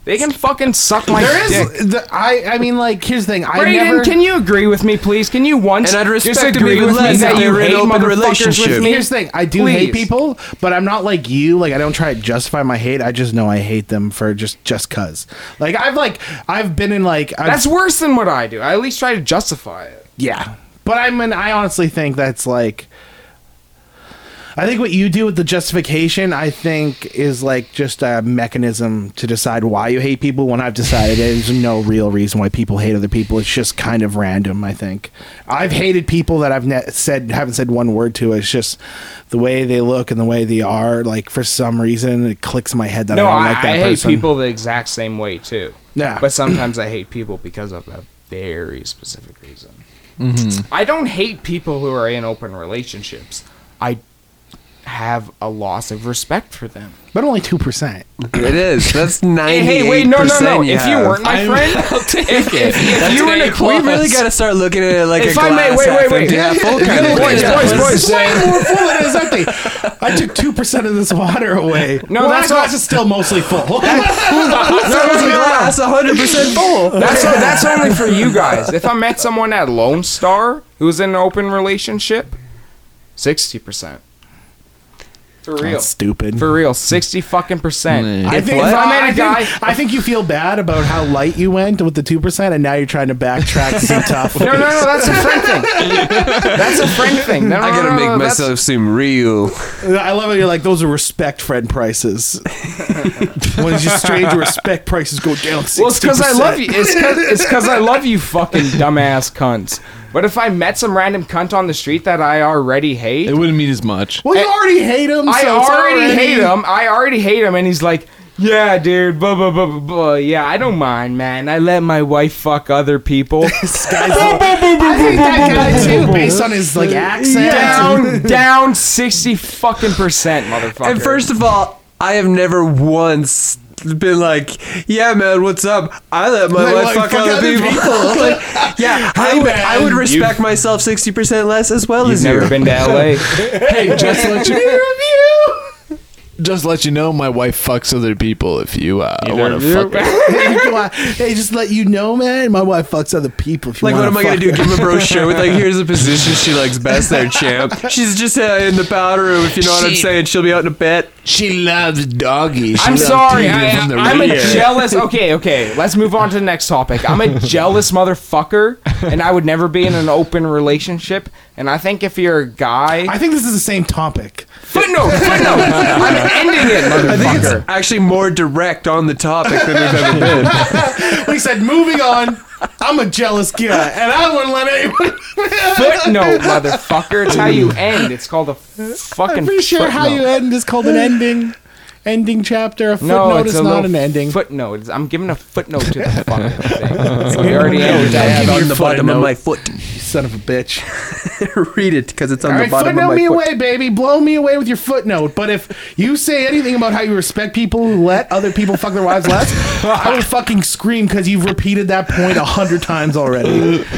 They can fucking suck my There dick. is. The, I. I mean, like, here's the thing. I Brayden, never. can you agree with me, please? Can you once And I'd respect just him agree with me less that if they you were in hate an open motherfuckers relationship. with me? Here's the thing. I do hate Please. people, but I'm not like you. Like, I don't try to justify my hate. I just know I hate them for just just cause. Like, I've like I've been in like I've, That's worse than what I do. I at least try to justify it. Yeah. But I mean, I honestly think that's like. I think what you do with the justification, I think, is like just a mechanism to decide why you hate people. When I've decided there's no real reason why people hate other people, it's just kind of random. I think I've hated people that I've ne- said haven't said one word to. It's just the way they look and the way they are. Like for some reason, it clicks in my head that No, I don't I, like that I hate person. people the exact same way too. Yeah. But sometimes I hate people because of a very specific reason. Mm-hmm. I don't hate people who are in open relationships. I have a loss of respect for them. But only two percent. It is. That's Hey, ninety. hey, wait, no, no, no. If you weren't my friend, if, if, if you were in a we really got to start looking at it like If a I may- glass wait, half wait, wait. empty, half full kind of Boys, thing. boys, boys. Way more full than it is empty. I took two percent of this water away. No, well, that's that glass not- is still mostly full. That was a glass, hundred percent full. That's that's only for you guys. If I met someone at Lone Star who was in an open relationship, sixty percent. For real. That's stupid. For real, sixty fucking percent. I If, think, if I I, met a think, guy, I think you feel bad about how light you went with the two percent, and now you're trying to backtrack to seem tough. no, no, no, that's a friend thing. That's a friend thing. No, no, I gotta no, no, make no, that's- myself seem real. I love it. You're like those are respect friend prices. when it's just strange respect prices go down. 60%. Well, it's because I love you. It's because it's because I love you, fucking dumbass cunts. But if I met some random cunt on the street that I already hate, It wouldn't mean as much. Well, you already hate him. I so it's already hate him. I already hate him, and he's like, "Yeah, dude, blah blah blah blah blah. Yeah, I don't mind, man. I let my wife fuck other people." This guy's I think that guy too, based on his like accent. down, down sixty fucking percent, motherfucker. And first of all, I have never once been like, "Yeah, man, what's up?" I let my Let wife my fuck, fuck other other people. people. Like, yeah, I would, man. I would respect myself sixty percent less as well as you've never been to LA. Hey, just let you just let you know, my wife fucks other people. If you uh, want to fuck, her. hey, just let you know, man. My wife fucks other people. If you Like, what wanna am I gonna do? Give him a brochure with like, here's the position she likes best, there, champ. She's just uh, in the powder room, if you know what I'm She- saying. She'll be out in a bit. she loves doggies. She I'm loves sorry. teething I, from the I'm a rear. jealous. Okay, okay. Let's move on to the next topic. I'm a jealous motherfucker, and I would never be in an open relationship. And I think if you're a guy, I think this is the same topic. footnote, footnote. I'm ending it, I think it's motherfucker. actually more direct on the topic than we've ever been. He said, "Moving on." I'm a jealous guy, and I wouldn't let anyone. Footnote, motherfucker. It's how you end. It's called a f- fucking. I'm pretty sure how footnote. you end is called an ending. Ending chapter. A footnote No, it's is a not little an ending. footnote. It's- I'm giving a footnote to the fucking thing. So we already ended I'll that. give on the bottom of my foot. You son of a bitch. Read it because it's on All the right, bottom of footnote my me away, baby. Blow me away with your footnote. But if you say anything about how you respect people who let other people fuck their wives less, I will fucking scream because you've repeated that point a hundred times already.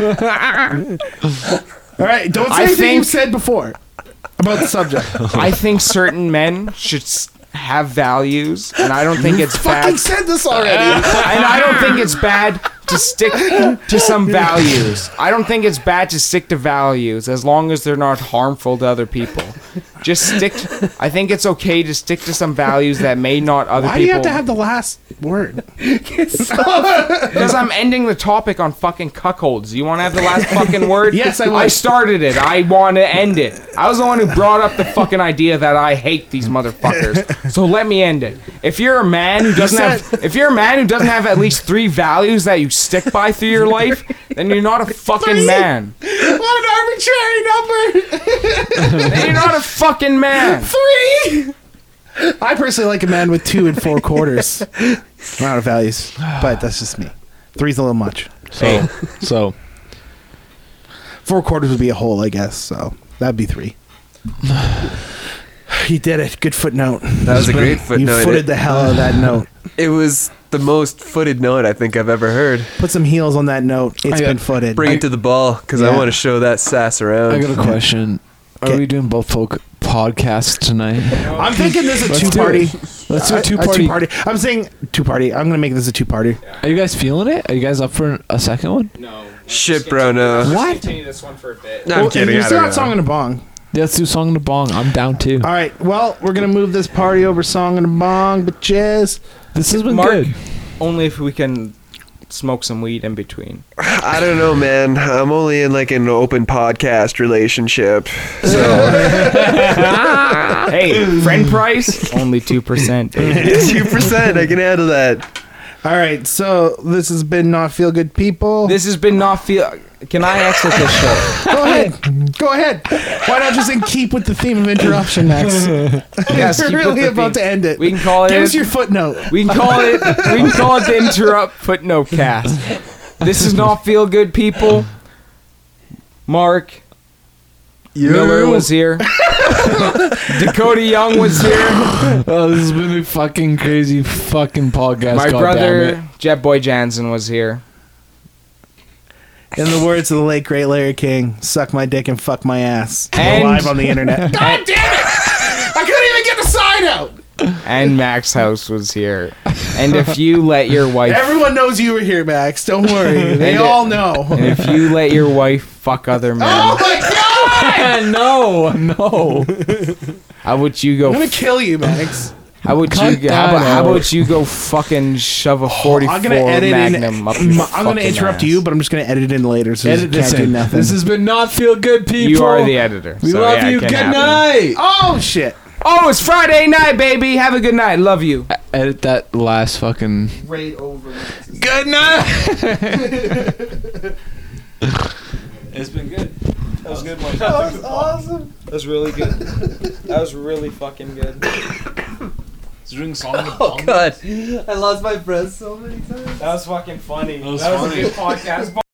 All right, don't say I anything you said before about the subject. I think certain men should s- have values, and I don't think it's fucking bad. said this already. and I don't think it's bad to stick to some values. I don't think it's bad to stick to values as long as they're not harmful to other people. Just stick. I think it's okay to stick to some values that may not other Why do people. you have to have the last word? Because I'm ending the topic on fucking cuckolds. You want to have the last fucking word? Yes, I would. I started it. I want to end it. I was the one who brought up the fucking idea that I hate these motherfuckers. So let me end it. If you're a man who doesn't have, if you're a man who doesn't have at least three values that you stick by through your life, then you're not a fucking man. What an arbitrary number. Then you're not a fucking man. Three. I personally like a man with two and four quarters. I'm out of values, but that's just me. Three's a little much. So, so Four quarters would be a whole, I guess. So that'd be three. You did it. Good footnote. That was a great footnote. You footed the hell out of that note. it was the most footed note I think I've ever heard. Put some heels on that note. It's I got- been footed. Bring it to the ball because I Yeah. want to show that sass around. I got a question. Are Okay. we doing both folk podcasts tonight? I'm thinking this is a Let's two party. Let's do a two party. party. I'm saying two party. I'm gonna make this a two party. Are you guys feeling it? Are you guys up for a second one? No. Shit, bro, no. What? Continue this one for a bit. No, I'm kidding. You're I still don't not know. song and a bong. Yeah, let's do song and a bong. I'm down too. All right. Well, we're gonna move this party over song and a bong, but bitches. This has been Mark, good. only if we can smoke some weed in between. I don't know, man. I'm only in like an open podcast relationship. So Hey, friend price only two percent. two percent, I can handle that. All right. So this has been not feel good people. This has been not feel. Can I exit this show? Go ahead. Go ahead. Why not just in keep with the theme of interruption, Max? Yes, We're with really the about theme. to end it. We can call Give us it. your footnote. We can call it. We can call it the interrupt footnote cast. This is not feel good, people. Mark Miller was here. Dakota Young was here. Oh, this has been a fucking crazy fucking podcast. My God brother damn it. Jet Boy Jansen was here. In the words of the late great Larry King, suck my dick and fuck my ass. We're And- live on the internet. God damn it! I couldn't even get the sign out. And Max House was here. And if you let your wife Everyone knows you were here, Max. Don't worry. They all know. and if you let your wife fuck other men, Oh my god! no, no. how would you go I'm gonna kill you, Max. How would Cut you? How that about, how out. about you go fucking shove a forty-four I'm gonna edit Magnum up your in. I'm gonna fucking interrupt ass. you, but I'm just gonna edit in later, so Edit you this can't do in. nothing. This has been not feel good, people. You are the editor. We so love yeah, it you. can Good happen. night. oh shit! Oh, it's Friday night, baby. Have a good night. Love you. Edit that last fucking. Right over. Good night. It's been good. That was good one. That was awesome. That was really good. That was really fucking good. Oh god, I lost my breath so many times. That was fucking funny. That was was, funny. a good podcast.